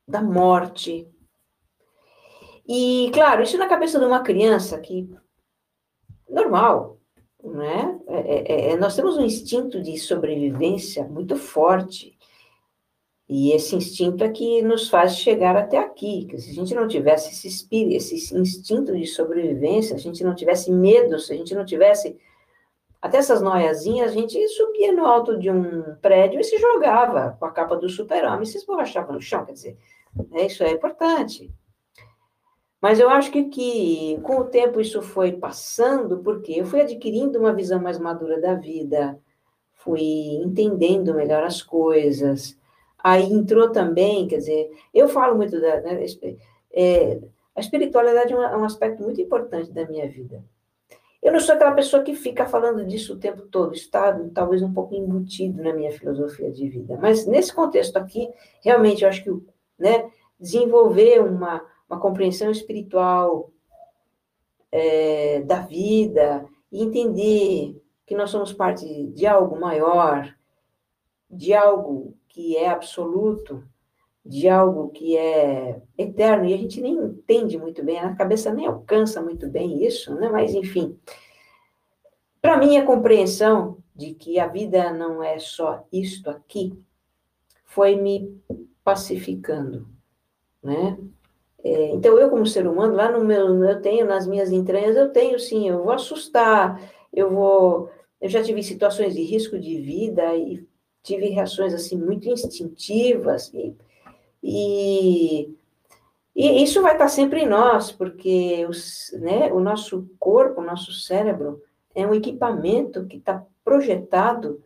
da morte. E, claro, isso na cabeça de uma criança que. normal, né? É, é, é, nós temos um instinto de sobrevivência muito forte. E esse instinto é que nos faz chegar até aqui. Que se a gente não tivesse esse espírito, esse instinto de sobrevivência, se a gente não tivesse medo, se a gente não tivesse até essas noiazinhas, a gente subia no alto de um prédio e se jogava com a capa do super-homem e se esborrachava no chão, quer dizer, né, isso é importante. Mas eu acho que, que com o tempo isso foi passando, porque eu fui adquirindo uma visão mais madura da vida, fui entendendo melhor as coisas. Aí entrou também, quer dizer, eu falo muito da. Né, é, a espiritualidade é é um aspecto muito importante da minha vida. Eu não sou aquela pessoa que fica falando disso o tempo todo, está talvez um pouco embutido na minha filosofia de vida. Mas nesse contexto aqui, realmente eu acho que né, desenvolver uma, uma compreensão espiritual é, da vida e entender que nós somos parte de algo maior, de algo que é absoluto, de algo que é eterno, e a gente nem entende muito bem, a cabeça nem alcança muito bem isso, né? mas enfim. Para mim, a compreensão de que a vida não é só isto aqui foi me pacificando, né? É, então, eu, como ser humano, lá no meu, eu tenho, nas minhas entranhas, eu tenho sim, eu vou assustar, eu vou. Eu já tive situações de risco de vida e tive reações assim muito instintivas e e, e isso vai estar sempre em nós, porque os, né, o nosso corpo, o nosso cérebro, é um equipamento que está projetado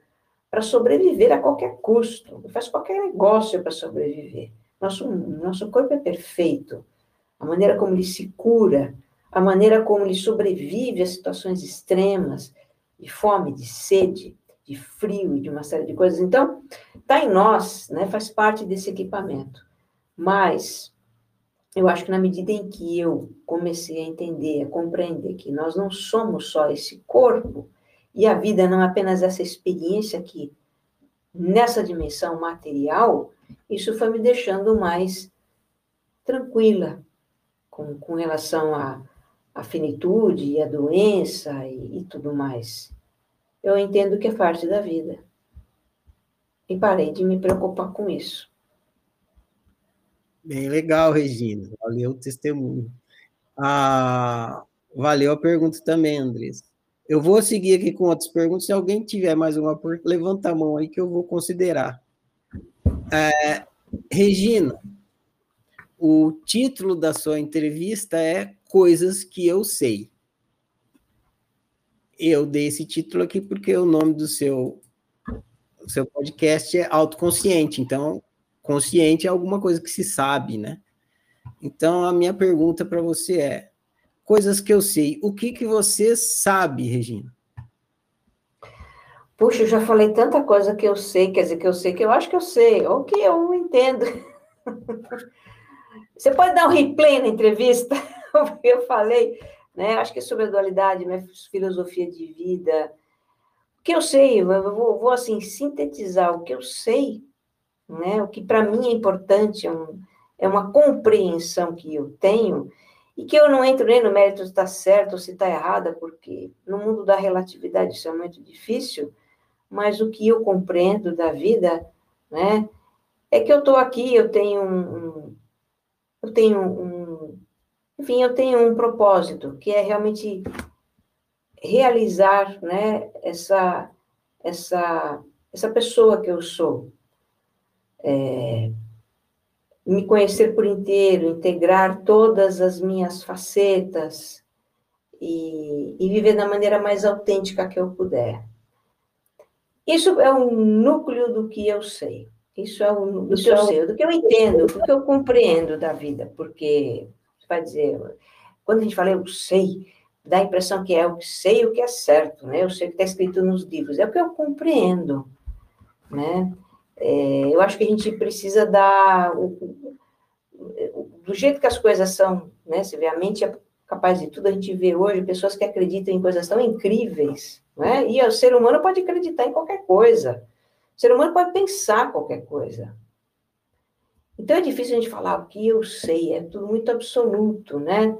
para sobreviver a qualquer custo, faz qualquer negócio para sobreviver. Nosso, nosso corpo é perfeito. A maneira como ele se cura, a maneira como ele sobrevive a situações extremas, de fome, de sede, de frio e de uma série de coisas. Então, está em nós, né, faz parte desse equipamento. Mas eu acho que na medida em que eu comecei a entender, a compreender que nós não somos só esse corpo, e a vida não é apenas essa experiência aqui, nessa dimensão material, isso foi me deixando mais tranquila com, com relação à, à finitude e à doença e, e tudo mais. Eu entendo que é parte da vida. E parei de me preocupar com isso. Bem legal, Regina. Valeu o testemunho. Ah, valeu a pergunta também, Andrés. Eu vou seguir aqui com outras perguntas. Se alguém tiver mais uma, levanta a mão aí que eu vou considerar. É, Regina, o título da sua entrevista é Coisas que eu sei. Eu dei esse título aqui porque o nome do seu, seu podcast é Autoconsciente. Então, consciente é alguma coisa que se sabe, né? Então, a minha pergunta para você é: coisas que eu sei, o que, que você sabe, Regina? Puxa, eu já falei tanta coisa que eu sei, quer dizer, que eu sei que eu acho que eu sei, ou que eu não entendo. (laughs) Você pode dar um replay na entrevista? (laughs) Eu falei, né? Acho que é sobre a dualidade, minha filosofia de vida. O que eu sei, eu vou, vou assim, sintetizar o que eu sei né? O que para mim é importante é, um, é, uma compreensão que eu tenho e que eu não entro nem no mérito se está certo ou se está errada, porque no mundo da relatividade isso é muito difícil, mas o que eu compreendo da vida, né? é que eu estou aqui, eu tenho um, eu tenho um, enfim, eu tenho um propósito, que é realmente realizar, né, essa, essa, essa pessoa que eu sou. É, me conhecer por inteiro, integrar todas as minhas facetas e, e viver da maneira mais autêntica que eu puder. Isso é o núcleo do que eu sei. Isso é o do que eu é sei, do que eu entendo, do que eu compreendo da vida, porque você vai dizer, quando a gente fala eu sei, dá a impressão que é o que sei o que é certo, né? Eu sei o que está escrito nos livros, é o que eu compreendo, né? É, eu acho que a gente precisa dar do jeito que as coisas são, né? Você vê a mente é capaz de tudo, a gente vê hoje pessoas que acreditam em coisas tão incríveis, né? E o ser humano pode acreditar em qualquer coisa. O ser humano pode pensar qualquer coisa. Então é difícil a gente falar o que eu sei, é tudo muito absoluto, né?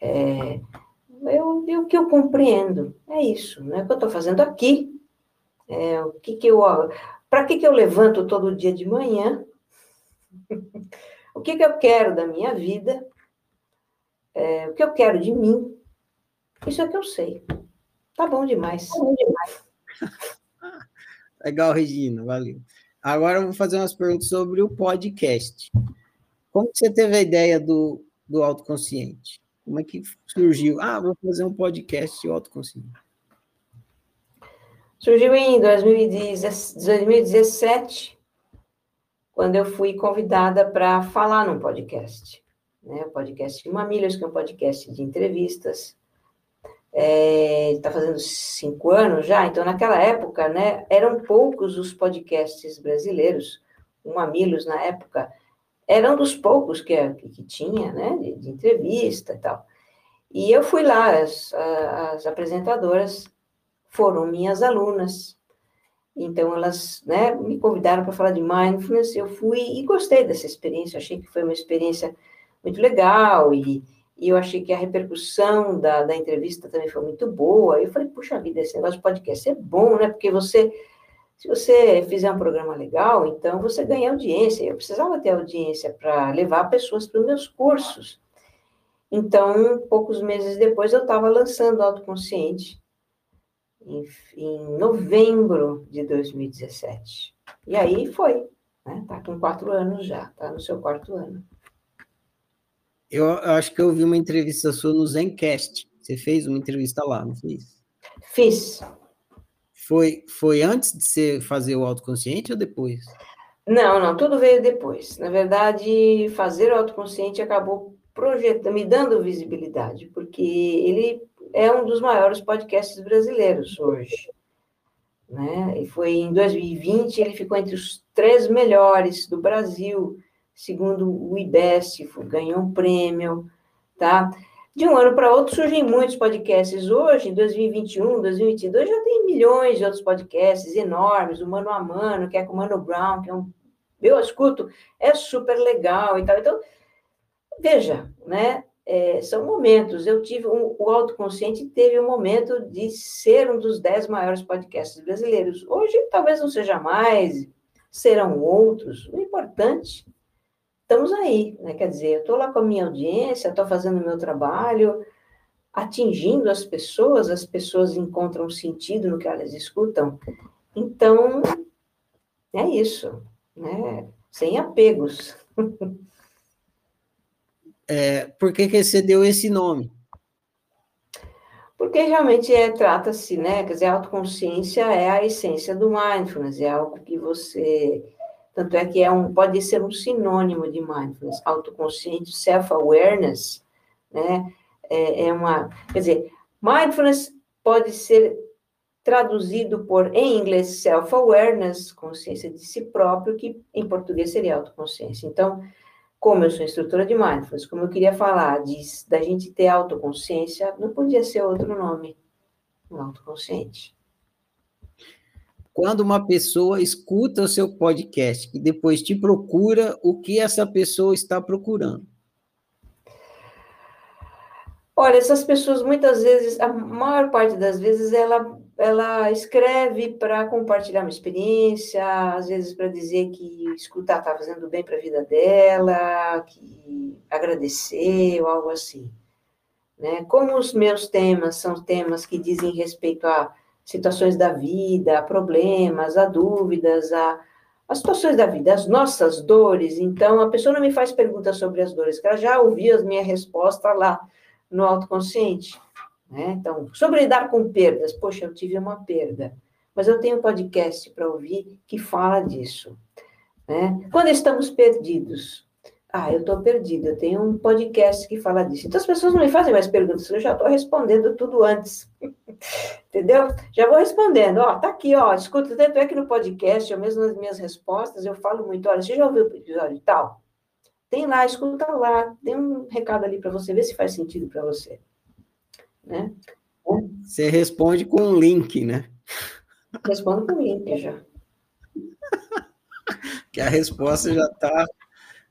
É, eu, o que eu compreendo, é isso, né? O que eu estou fazendo aqui, é, o que, que eu. Para que, que eu levanto todo dia de manhã? o que, que eu quero da minha vida? É, o que eu quero de mim? Isso é o que eu sei. Tá bom demais. Tá bom demais. (laughs) Legal, Regina, valeu. Agora eu vou fazer umas perguntas sobre o podcast. Como você teve a ideia do, do autoconsciente? Como é que surgiu? Ah, vou fazer um podcast autoconsciente. Surgiu em 2017, quando eu fui convidada para falar num podcast. Né? O podcast de Mamilhas, que é um podcast de entrevistas está é, fazendo cinco anos já, então naquela época, né, eram poucos os podcasts brasileiros, o Mamilos na época era um dos poucos que, que tinha, né, de, de, entrevista e tal. E eu fui lá, as, as apresentadoras foram minhas alunas, então elas, né, me convidaram para falar de mindfulness, eu fui e gostei dessa experiência, achei que foi uma experiência muito legal e e eu achei que a repercussão da, da entrevista também foi muito boa. Eu falei, puxa vida, esse negócio de podcast é bom, né? Porque você, se você fizer um programa legal, então você ganha audiência. Eu precisava ter audiência para levar pessoas para os meus cursos. Então, poucos meses depois, eu estava lançando Autoconsciente, em, em novembro de 2017. E aí foi, né? Tá com quatro anos já, tá no seu quarto ano. Eu acho que eu vi uma entrevista sua no Zencast. Você fez uma entrevista lá, não fez? Fiz. Foi, foi antes de você fazer o autoconsciente ou depois? Não, não, tudo veio depois. Na verdade, fazer o autoconsciente acabou projetando, me dando visibilidade, porque ele é um dos maiores podcasts brasileiros hoje. Né? E foi em 2020, ele ficou entre os três melhores do Brasil segundo o IBEST, ganhou um prêmio, tá? De um ano para outro surgem muitos podcasts. Hoje, em 2021, 2022, já tem milhões de outros podcasts enormes, o Mano a Mano, que é com o Mano Brown, que é um... Eu escuto, é super legal e tal. Então, veja, né? É, são momentos. Eu tive um, o autoconsciente teve um momento de ser um dos dez maiores podcasts brasileiros. Hoje talvez não seja mais, serão outros. O importante estamos aí, né? Quer dizer, eu estou lá com a minha audiência, estou fazendo o meu trabalho, atingindo as pessoas, as pessoas encontram sentido no que elas escutam. Então, é isso, né? Sem apegos. (laughs) É, por que, que você deu esse nome? Porque realmente é, trata-se, né? Quer dizer, a autoconsciência é a essência do mindfulness, é algo que você tanto é que é um, pode ser um sinônimo de mindfulness, autoconsciente, self-awareness, né? É, é, uma, quer dizer, mindfulness pode ser traduzido por, em inglês, self-awareness, consciência de si próprio, que em português seria autoconsciência. Então, como eu sou instrutora de mindfulness, como eu queria falar de, da gente ter autoconsciência, não podia ser outro nome, um autoconsciente. Quando uma pessoa escuta o seu podcast e depois te procura, o que essa pessoa está procurando? Olha, essas pessoas muitas vezes, a maior parte das vezes, ela ela escreve para compartilhar uma experiência, às vezes para dizer que escutar está fazendo bem para a vida dela, que agradecer ou algo assim. Né? Como os meus temas são temas que dizem respeito a situações da vida, a problemas, a dúvidas, a, as situações da vida, as nossas dores, então a pessoa não me faz perguntas sobre as dores, que ela já ouviu a minha resposta lá no autoconsciente. Né? Então, sobre lidar com perdas, poxa, eu tive uma perda, mas eu tenho um podcast para ouvir que fala disso. Né? Quando estamos perdidos, ah, eu estou perdido, eu tenho um podcast que fala disso. Então as pessoas não me fazem mais perguntas, eu já estou respondendo tudo antes. (laughs) Entendeu? Já vou respondendo, ó, tá aqui, ó, escuta, tanto é que no podcast, eu mesmo nas minhas respostas, eu falo muito, olha, você já ouviu o episódio tal? Tem lá, escuta lá, tem um recado ali para você ver se faz sentido para você. Né? Você responde com um link, né? Respondo com link já. (laughs) que a resposta já está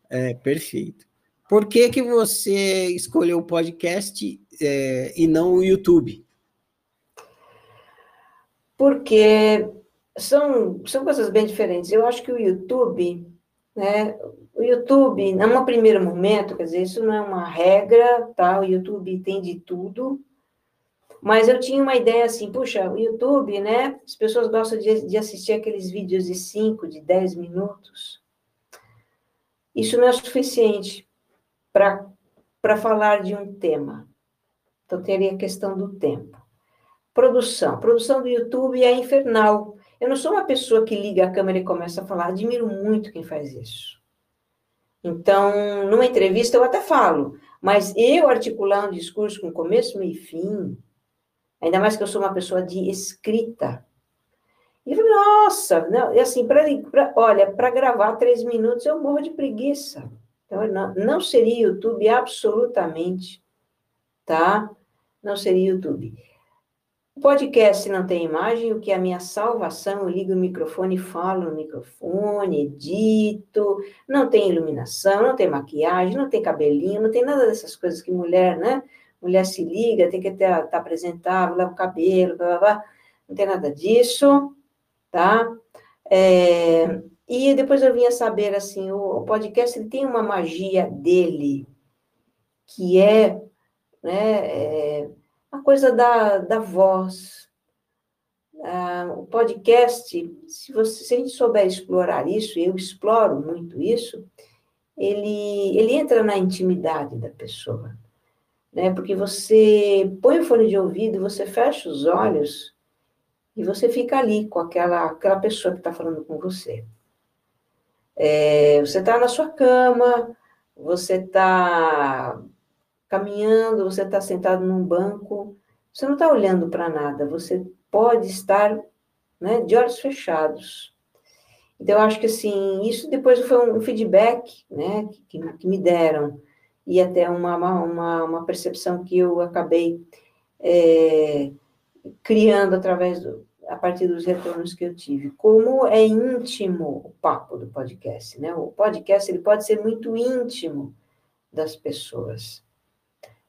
é, perfeito. Por que, que você escolheu o podcast é, e não o YouTube? Porque são, são coisas bem diferentes. Eu acho que o YouTube, né? O YouTube, num primeiro momento, quer dizer, isso não é uma regra, tá? O YouTube tem de tudo. Mas eu tinha uma ideia assim, puxa, o YouTube, né? As pessoas gostam de, de assistir aqueles vídeos de 5, de 10 minutos. Isso não é suficiente para falar de um tema. Então, teria a questão do tempo. Produção. Produção do YouTube é infernal. Eu não sou uma pessoa que liga a câmera e começa a falar. Admiro muito quem faz isso. Então, numa entrevista eu até falo, mas eu articular um discurso com começo, meio e fim, ainda mais que eu sou uma pessoa de escrita, e falei, nossa, não, e assim, pra, pra olha, para gravar três minutos eu morro de preguiça. Então, não, não seria YouTube absolutamente, tá? Não seria YouTube. Podcast não tem imagem, o que é a minha salvação, eu ligo o microfone, falo no microfone, edito, não tem iluminação, não tem maquiagem, não tem cabelinho, não tem nada dessas coisas que mulher, né? Mulher se liga, tem que estar tá apresentável, leva o cabelo, blá, blá, blá. não tem nada disso tá? É, e depois eu vinha saber, assim, o, o, podcast ele tem uma magia dele, que é, né, é a coisa da, da voz. Ah, o podcast, se, você, se a gente souber explorar isso, eu exploro muito isso, ele, ele entra na intimidade da pessoa, né? Porque você põe o fone de ouvido, você fecha os olhos e você fica ali com aquela, aquela pessoa que está falando com você. É, você está na sua cama, você está caminhando, você está sentado num banco, você não está olhando para nada, você pode estar né, de olhos fechados. Então, eu acho que assim, isso depois foi um feedback né, que, que me deram, e até uma, uma, uma percepção que eu acabei é, criando através do, a partir dos retornos que eu tive. Como é íntimo o papo do podcast, né? O podcast ele pode ser muito íntimo das pessoas.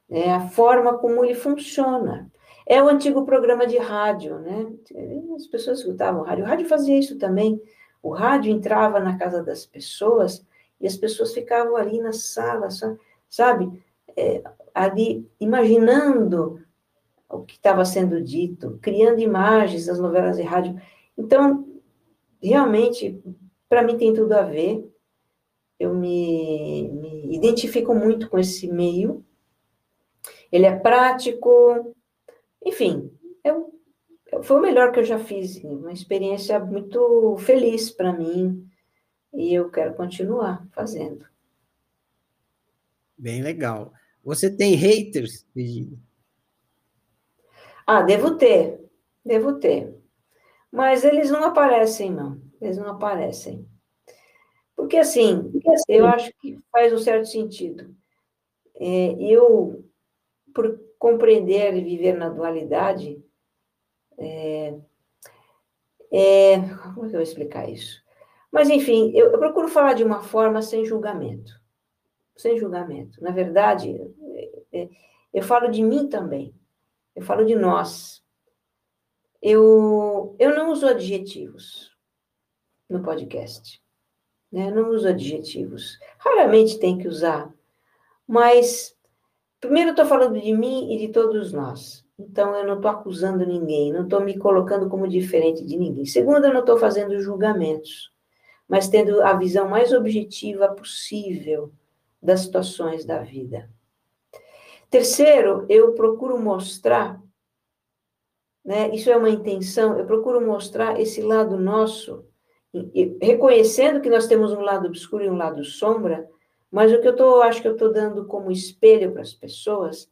É a forma como ele funciona. É o antigo programa de rádio, né? As pessoas escutavam rádio. O rádio fazia isso também. O rádio entrava na casa das pessoas e as pessoas ficavam ali na sala, sabe? É, ali imaginando o que estava sendo dito, criando imagens das novelas de rádio. Então, realmente, para mim tem tudo a ver. Eu me, me identifico muito com esse meio. Ele é prático, enfim, eu, foi o melhor que eu já fiz, uma experiência muito feliz para mim e eu quero continuar fazendo. Bem legal. Você tem haters, Virginia? Ah, devo ter, devo ter. Mas eles não aparecem, não. Eles não aparecem. Porque, assim, eu acho que faz um certo sentido. É, eu, por compreender e viver na dualidade, é, é, como é que eu vou explicar isso? Mas, enfim, eu, eu, procuro falar de uma forma sem julgamento. Sem julgamento. Na verdade, é, é, eu falo de mim também. Eu falo de nós. eu, eu não uso adjetivos no podcast. Né? Não uso adjetivos. Raramente tem que usar. Mas, primeiro, estou falando de mim e de todos nós. Então, eu não estou acusando ninguém, não estou me colocando como diferente de ninguém. Segundo, eu não estou fazendo julgamentos, mas tendo a visão mais objetiva possível das situações da vida. Terceiro, eu procuro mostrar né? Isso é uma intenção. Eu procuro mostrar esse lado nosso, reconhecendo que nós temos um lado obscuro e um lado sombra, mas o que eu tô, acho que eu estou dando como espelho para as pessoas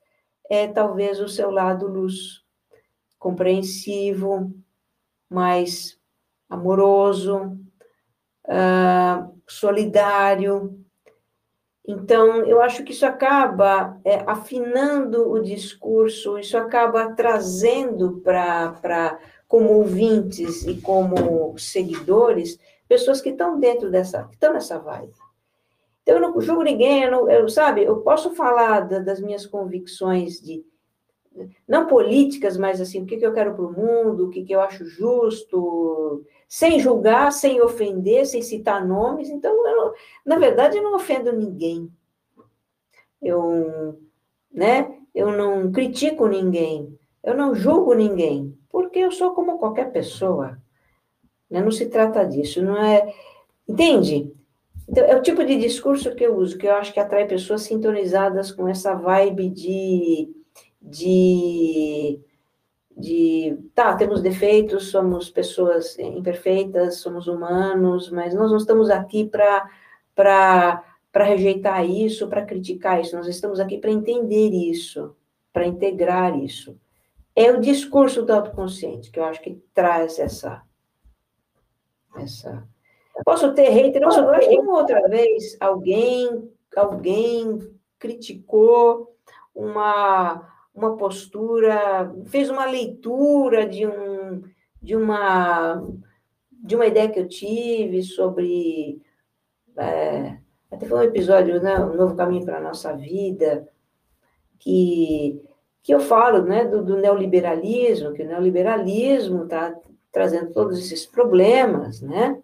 é talvez o seu lado luz, compreensivo, mais amoroso, uh, solidário, então, eu acho que isso acaba é, afinando o discurso, isso acaba trazendo para, como ouvintes e como seguidores, pessoas que estão dentro dessa, que estão nessa vibe. Então, eu não julgo ninguém, eu, não, eu sabe, eu posso falar da, das minhas convicções de, não políticas, mas assim, o que, que eu quero para o mundo, o que, que eu acho justo, sem julgar, sem ofender, sem citar nomes. Então, eu, na verdade, eu não ofendo ninguém. Eu, né, eu não critico ninguém, eu não julgo ninguém, porque eu sou como qualquer pessoa. Né? Não se trata disso, não é. Entende? Então, é o tipo de discurso que eu uso, que eu acho que atrai pessoas sintonizadas com essa vibe de. de de tá, temos defeitos, somos pessoas imperfeitas, somos humanos, mas nós não estamos aqui para rejeitar isso, para criticar isso, nós estamos aqui para entender isso, para integrar isso. É o discurso do autoconsciente que eu acho que traz essa essa. Posso ter hater, eu acho que uma outra vez alguém alguém criticou uma uma postura, fez uma leitura de, um, de, uma, de uma ideia que eu tive sobre. É, até foi um episódio, né, Um Novo Caminho para a Nossa Vida, que, que eu falo né, do, do neoliberalismo, que o neoliberalismo está trazendo todos esses problemas, né?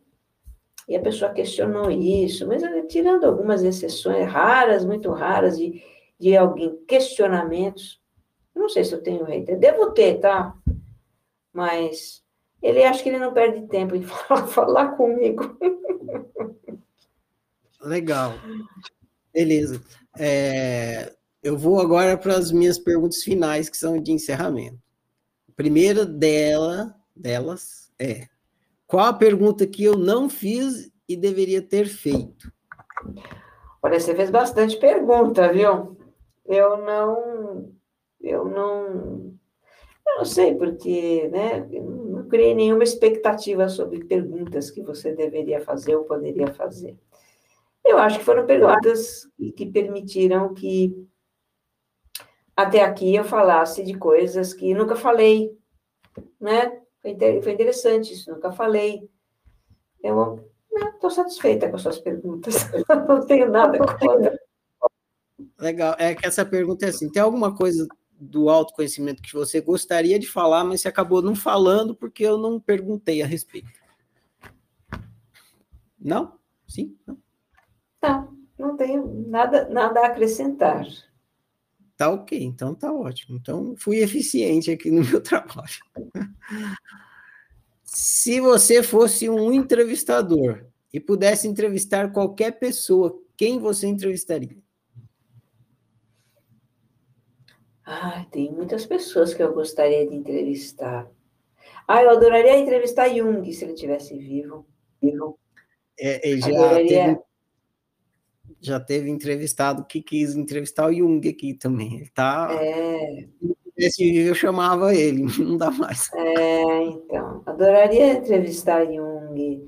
E a pessoa questionou isso, mas tirando algumas exceções raras, muito raras, de, de alguém, questionamentos, não sei se eu tenho hater. Devo ter, tá? Mas ele acha que ele não perde tempo em (laughs) falar, falar comigo. Legal. Beleza. É, eu vou agora para as minhas perguntas finais, que são de encerramento. A primeira dela, delas é: qual a pergunta que eu não fiz e deveria ter feito? Olha, você fez bastante pergunta, viu? Eu não eu não. Eu não sei, porque né, não criei nenhuma expectativa sobre perguntas que você deveria fazer ou poderia fazer. Eu acho que foram perguntas que permitiram que até aqui eu falasse de coisas que nunca falei, né? Foi interessante isso, nunca falei. Eu estou né, satisfeita com as suas perguntas, (laughs) não tenho nada contra. Legal, é que essa pergunta é assim: tem alguma coisa do autoconhecimento que você gostaria de falar, mas você acabou não falando porque eu não perguntei a respeito. Não? Sim? Não, não, não tenho nada, nada a acrescentar. Tá ok, então tá ótimo. Então fui eficiente aqui no meu (laughs) trabalho. Se você fosse um entrevistador e pudesse entrevistar qualquer pessoa, quem você entrevistaria? Ah, tem muitas pessoas que eu gostaria de entrevistar. Ah, eu adoraria entrevistar Jung se ele tivesse vivo. vivo. É, já, adoraria... teve, já teve entrevistado que quis entrevistar o Jung aqui também. Ele tá. É. Esse eu chamava ele, (laughs) não dá mais. É, então. Adoraria entrevistar Jung.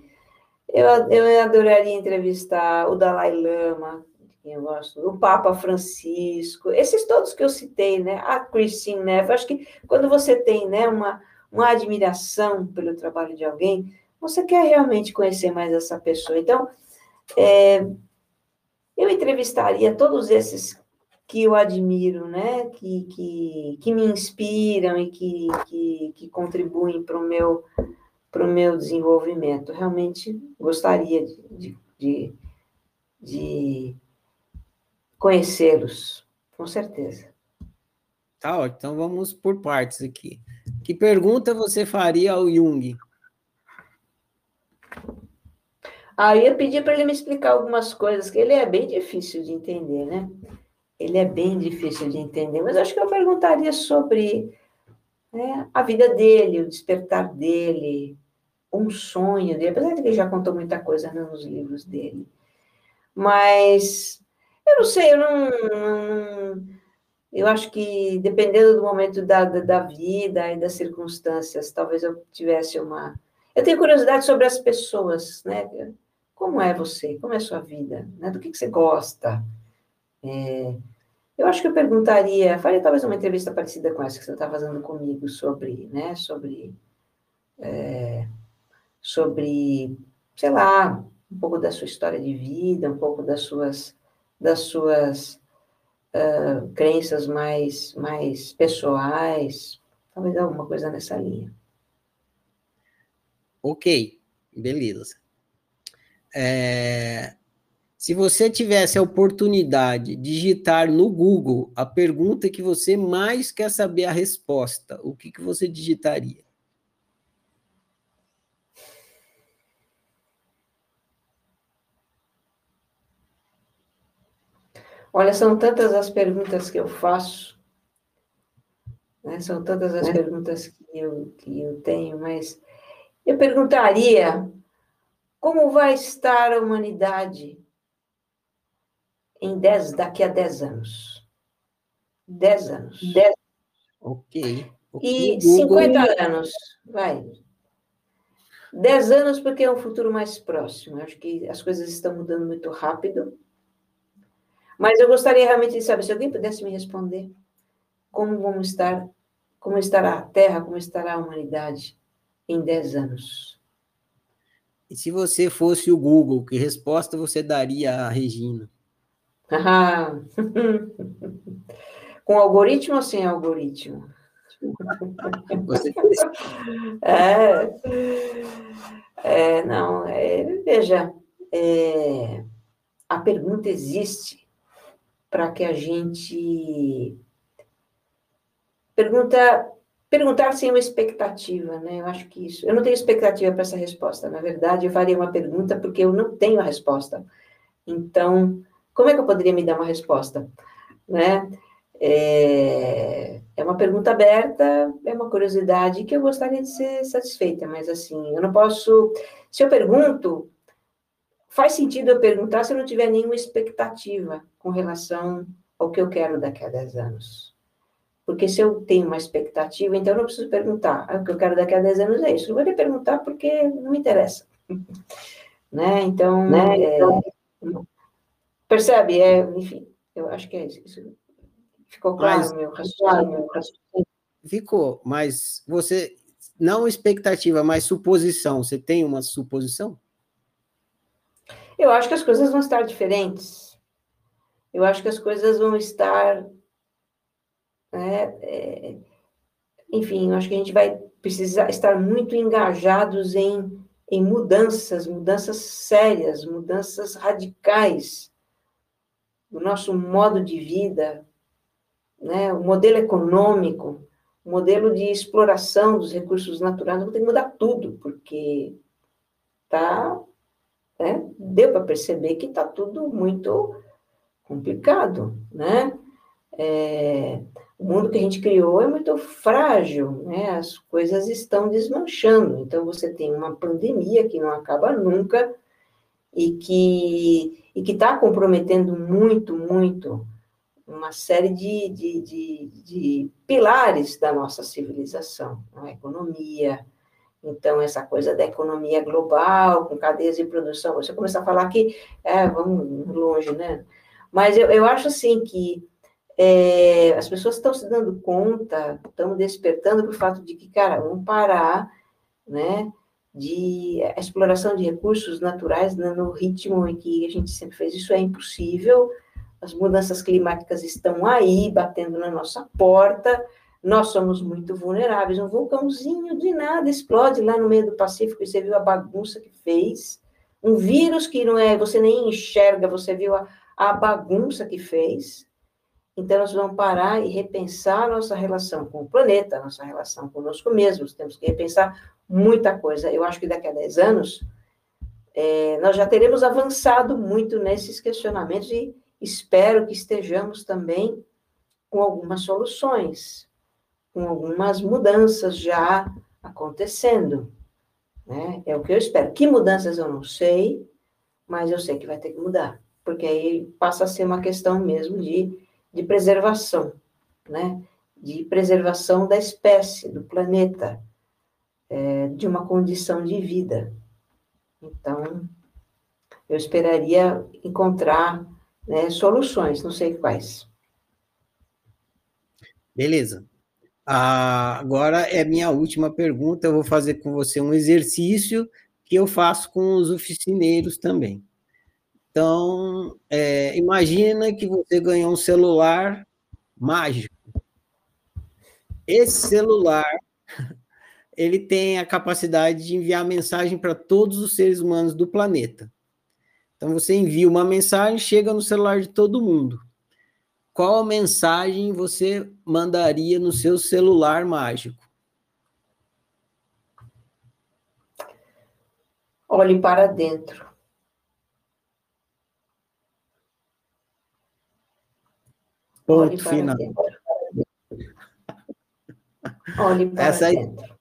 Eu, eu adoraria entrevistar o Dalai Lama, eu gosto, o Papa Francisco, esses todos que eu citei, né? A Christine Neff, acho que quando você tem, né, uma, uma admiração pelo trabalho de alguém, você quer realmente conhecer mais essa pessoa. Então, é, eu entrevistaria todos esses que eu admiro, né? Que, que, que me inspiram e que, que, que contribuem para o meu, pro meu desenvolvimento. Realmente gostaria de, de, de conhecê-los, com certeza. Tá, ó, então vamos por partes aqui. Que pergunta você faria ao Jung? Ah, eu ia pedir para ele me explicar algumas coisas, que ele é bem difícil de entender, né? Ele é bem difícil de entender, mas acho que eu perguntaria sobre né, a vida dele, o despertar dele, um sonho dele, apesar de que ele já contou muita coisa né, nos livros dele. Mas eu não sei, eu não, eu acho que dependendo do momento da, da, da, vida e das circunstâncias, talvez eu tivesse uma. Eu tenho curiosidade sobre as pessoas, né? Como é você? Como é a sua vida? Né? Do que, que você gosta? É, eu acho que eu perguntaria, faria talvez uma entrevista parecida com essa que você está fazendo comigo sobre, né, sobre, é, sobre, sei lá, um pouco da sua história de vida, um pouco das suas, das suas uh, crenças mais, mais pessoais, talvez alguma coisa nessa linha. Ok, beleza. É, se você tivesse a oportunidade de digitar no Google a pergunta que você mais quer saber a resposta, o que, que você digitaria? Olha, são tantas as perguntas que eu faço, né? são tantas as é. perguntas que eu, que eu tenho, mas eu perguntaria como vai estar a humanidade em dez, daqui a 10 anos? 10 anos. Dez. Ok. E 50 anos, vai. 10 anos porque é um futuro mais próximo. Eu acho que as coisas estão mudando muito rápido. Mas eu gostaria realmente de saber, se alguém pudesse me responder, como vamos estar, como estará a Terra, como estará a humanidade em 10 anos. E se você fosse o Google, que resposta você daria a Regina? (laughs) Com algoritmo ou sem algoritmo? Você (laughs) (laughs) é, é, não, é, veja, é, a pergunta existe para que a gente pergunta Perguntar sem uma expectativa, né? Eu acho que isso. Eu não tenho expectativa para essa resposta. Na verdade, eu faria uma pergunta porque eu não tenho a resposta. Então, como é que eu poderia me dar uma resposta? Né? É, é uma pergunta aberta, é uma curiosidade que eu gostaria de ser satisfeita, mas assim, eu não posso. Se eu pergunto, faz sentido eu perguntar se eu não tiver nenhuma expectativa com relação ao que eu quero daqui a 10 anos. Porque se eu tenho uma expectativa, então eu não preciso perguntar. Ah, o que eu quero daqui a 10 anos é isso. Eu vou lhe perguntar porque não me interessa. (laughs) né? Então, né? É, então, percebe? É, enfim, eu acho que é isso. Ficou claro mas, meu raciocínio? Ficou, mas você, não expectativa, mas suposição. Você tem uma suposição? Eu acho que as coisas vão estar diferentes. Eu acho que as coisas vão estar né? É, enfim, eu acho que a gente vai precisar estar muito engajados em, em mudanças, mudanças sérias, mudanças radicais do nosso modo de vida, né? o modelo econômico, o modelo de exploração dos recursos naturais, vamos ter que mudar tudo, porque tá, né? deu para perceber que está tudo muito complicado, né? É, o mundo que a gente criou é muito frágil, né? As coisas estão desmanchando. Então você tem uma pandemia que não acaba nunca e que e que está comprometendo muito, muito uma série de, de, de, de, pilares da nossa civilização, a economia. Então, essa coisa da economia global, com cadeias de produção, você começa a falar que, é, vamos longe, né? Mas eu, eu acho, assim, que é, as pessoas estão se dando conta, estão despertando para o fato de que, cara, vamos parar, né, de exploração de recursos naturais né, no ritmo em que a gente sempre fez. Isso é impossível, as mudanças climáticas estão aí, batendo na nossa porta, nós somos muito vulneráveis. Um vulcãozinho de nada explode lá no meio do Pacífico e você viu a bagunça que fez. Um vírus que não é, você nem enxerga, você viu a, a bagunça que fez. Então, nós vamos parar e repensar nossa relação com o planeta, nossa relação conosco mesmos. Temos que repensar muita coisa. Eu acho que daqui a 10 anos, é, nós já teremos avançado muito nesses questionamentos e espero que estejamos também com algumas soluções, com algumas mudanças já acontecendo. Né? É o que eu espero. Que mudanças eu não sei, mas eu sei que vai ter que mudar, porque aí passa a ser uma questão mesmo de, de preservação, né? de preservação da espécie, do planeta, é, de uma condição de vida. Então, eu esperaria encontrar né, soluções, não sei quais. Beleza. Ah, agora é minha última pergunta. Eu vou fazer com você um exercício que eu faço com os oficineiros também. Então, é, imagina que você ganhou um celular mágico. Esse celular, (laughs) ele tem a capacidade de enviar mensagem para todos os seres humanos do planeta. Então, você envia uma mensagem, chega no celular de todo mundo qual mensagem você mandaria no seu celular mágico? Olhe para dentro. Ponto Olhe final. Olhe para essa aí, dentro.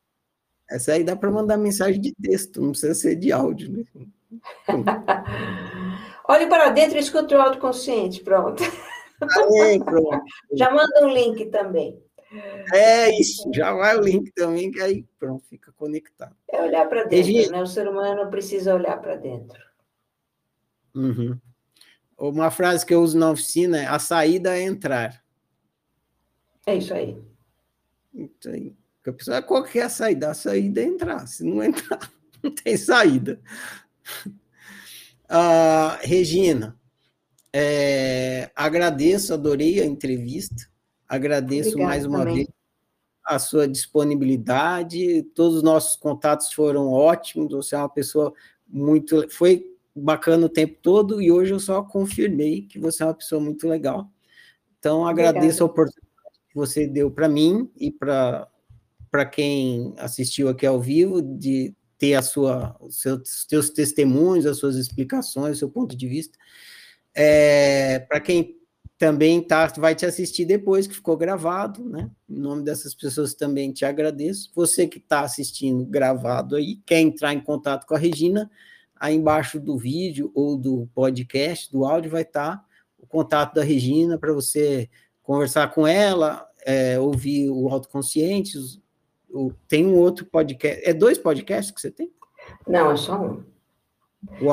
Essa aí dá para mandar mensagem de texto, não precisa ser de áudio. Né? (laughs) Olhe para dentro e escute o autoconsciente, pronto. Aí, pronto. Já manda um link também. É isso, já vai o link também, que aí pronto, fica conectado. É olhar para dentro, Regina... né? O ser humano precisa olhar para dentro. Uhum. Uma frase que eu uso na oficina é: a saída é entrar. É isso aí. Isso aí. A pessoa, qual que é a saída? A saída é entrar. Se não entrar, (laughs) não tem saída. Uh, Regina, é, agradeço, adorei a entrevista. Agradeço Obrigada mais uma também. vez a sua disponibilidade. Todos os nossos contatos foram ótimos. Você é uma pessoa muito. Foi bacana o tempo todo e hoje eu só confirmei que você é uma pessoa muito legal. Então, agradeço Obrigada. a oportunidade que você deu para mim e para quem assistiu aqui ao vivo de ter a sua, os seus, seus testemunhos, as suas explicações, o seu ponto de vista. É, para quem também tá, vai te assistir depois, que ficou gravado, né? Em nome dessas pessoas também te agradeço. Você que está assistindo gravado aí, quer entrar em contato com a Regina, aí embaixo do vídeo ou do podcast, do áudio, vai estar tá o contato da Regina para você conversar com ela, é, ouvir o Autoconsciente. O, tem um outro podcast. É dois podcasts que você tem? Não, é só um.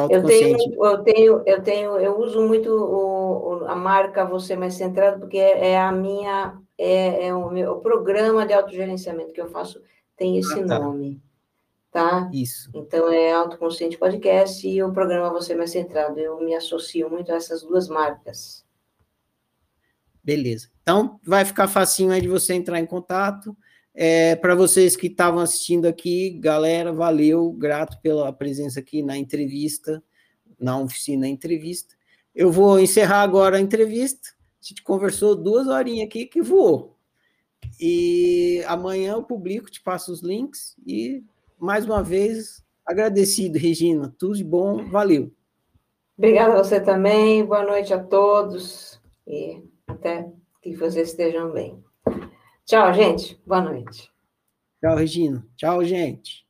Eu tenho, eu tenho, eu tenho, eu uso muito o, a marca Você Mais Centrado, porque é, é a minha, é, é, o meu o programa de autogerenciamento que eu faço, tem esse ah, tá. nome, tá? Isso. Então, é Autoconsciente Podcast e o programa Você Mais Centrado. Eu me associo muito a essas duas marcas. Beleza. Então, vai ficar facinho aí de você entrar em contato. É, Para vocês que estavam assistindo aqui, galera, valeu, grato pela presença aqui na entrevista, na oficina entrevista. Eu vou encerrar agora a entrevista. A gente conversou duas horinhas aqui que voou. E amanhã eu publico, te passo os links. E mais uma vez, agradecido, Regina. Tudo de bom, valeu. Obrigada a você também. Boa noite a todos. E até que vocês estejam bem. Tchau, gente. Boa noite. Tchau, Regina. Tchau, gente.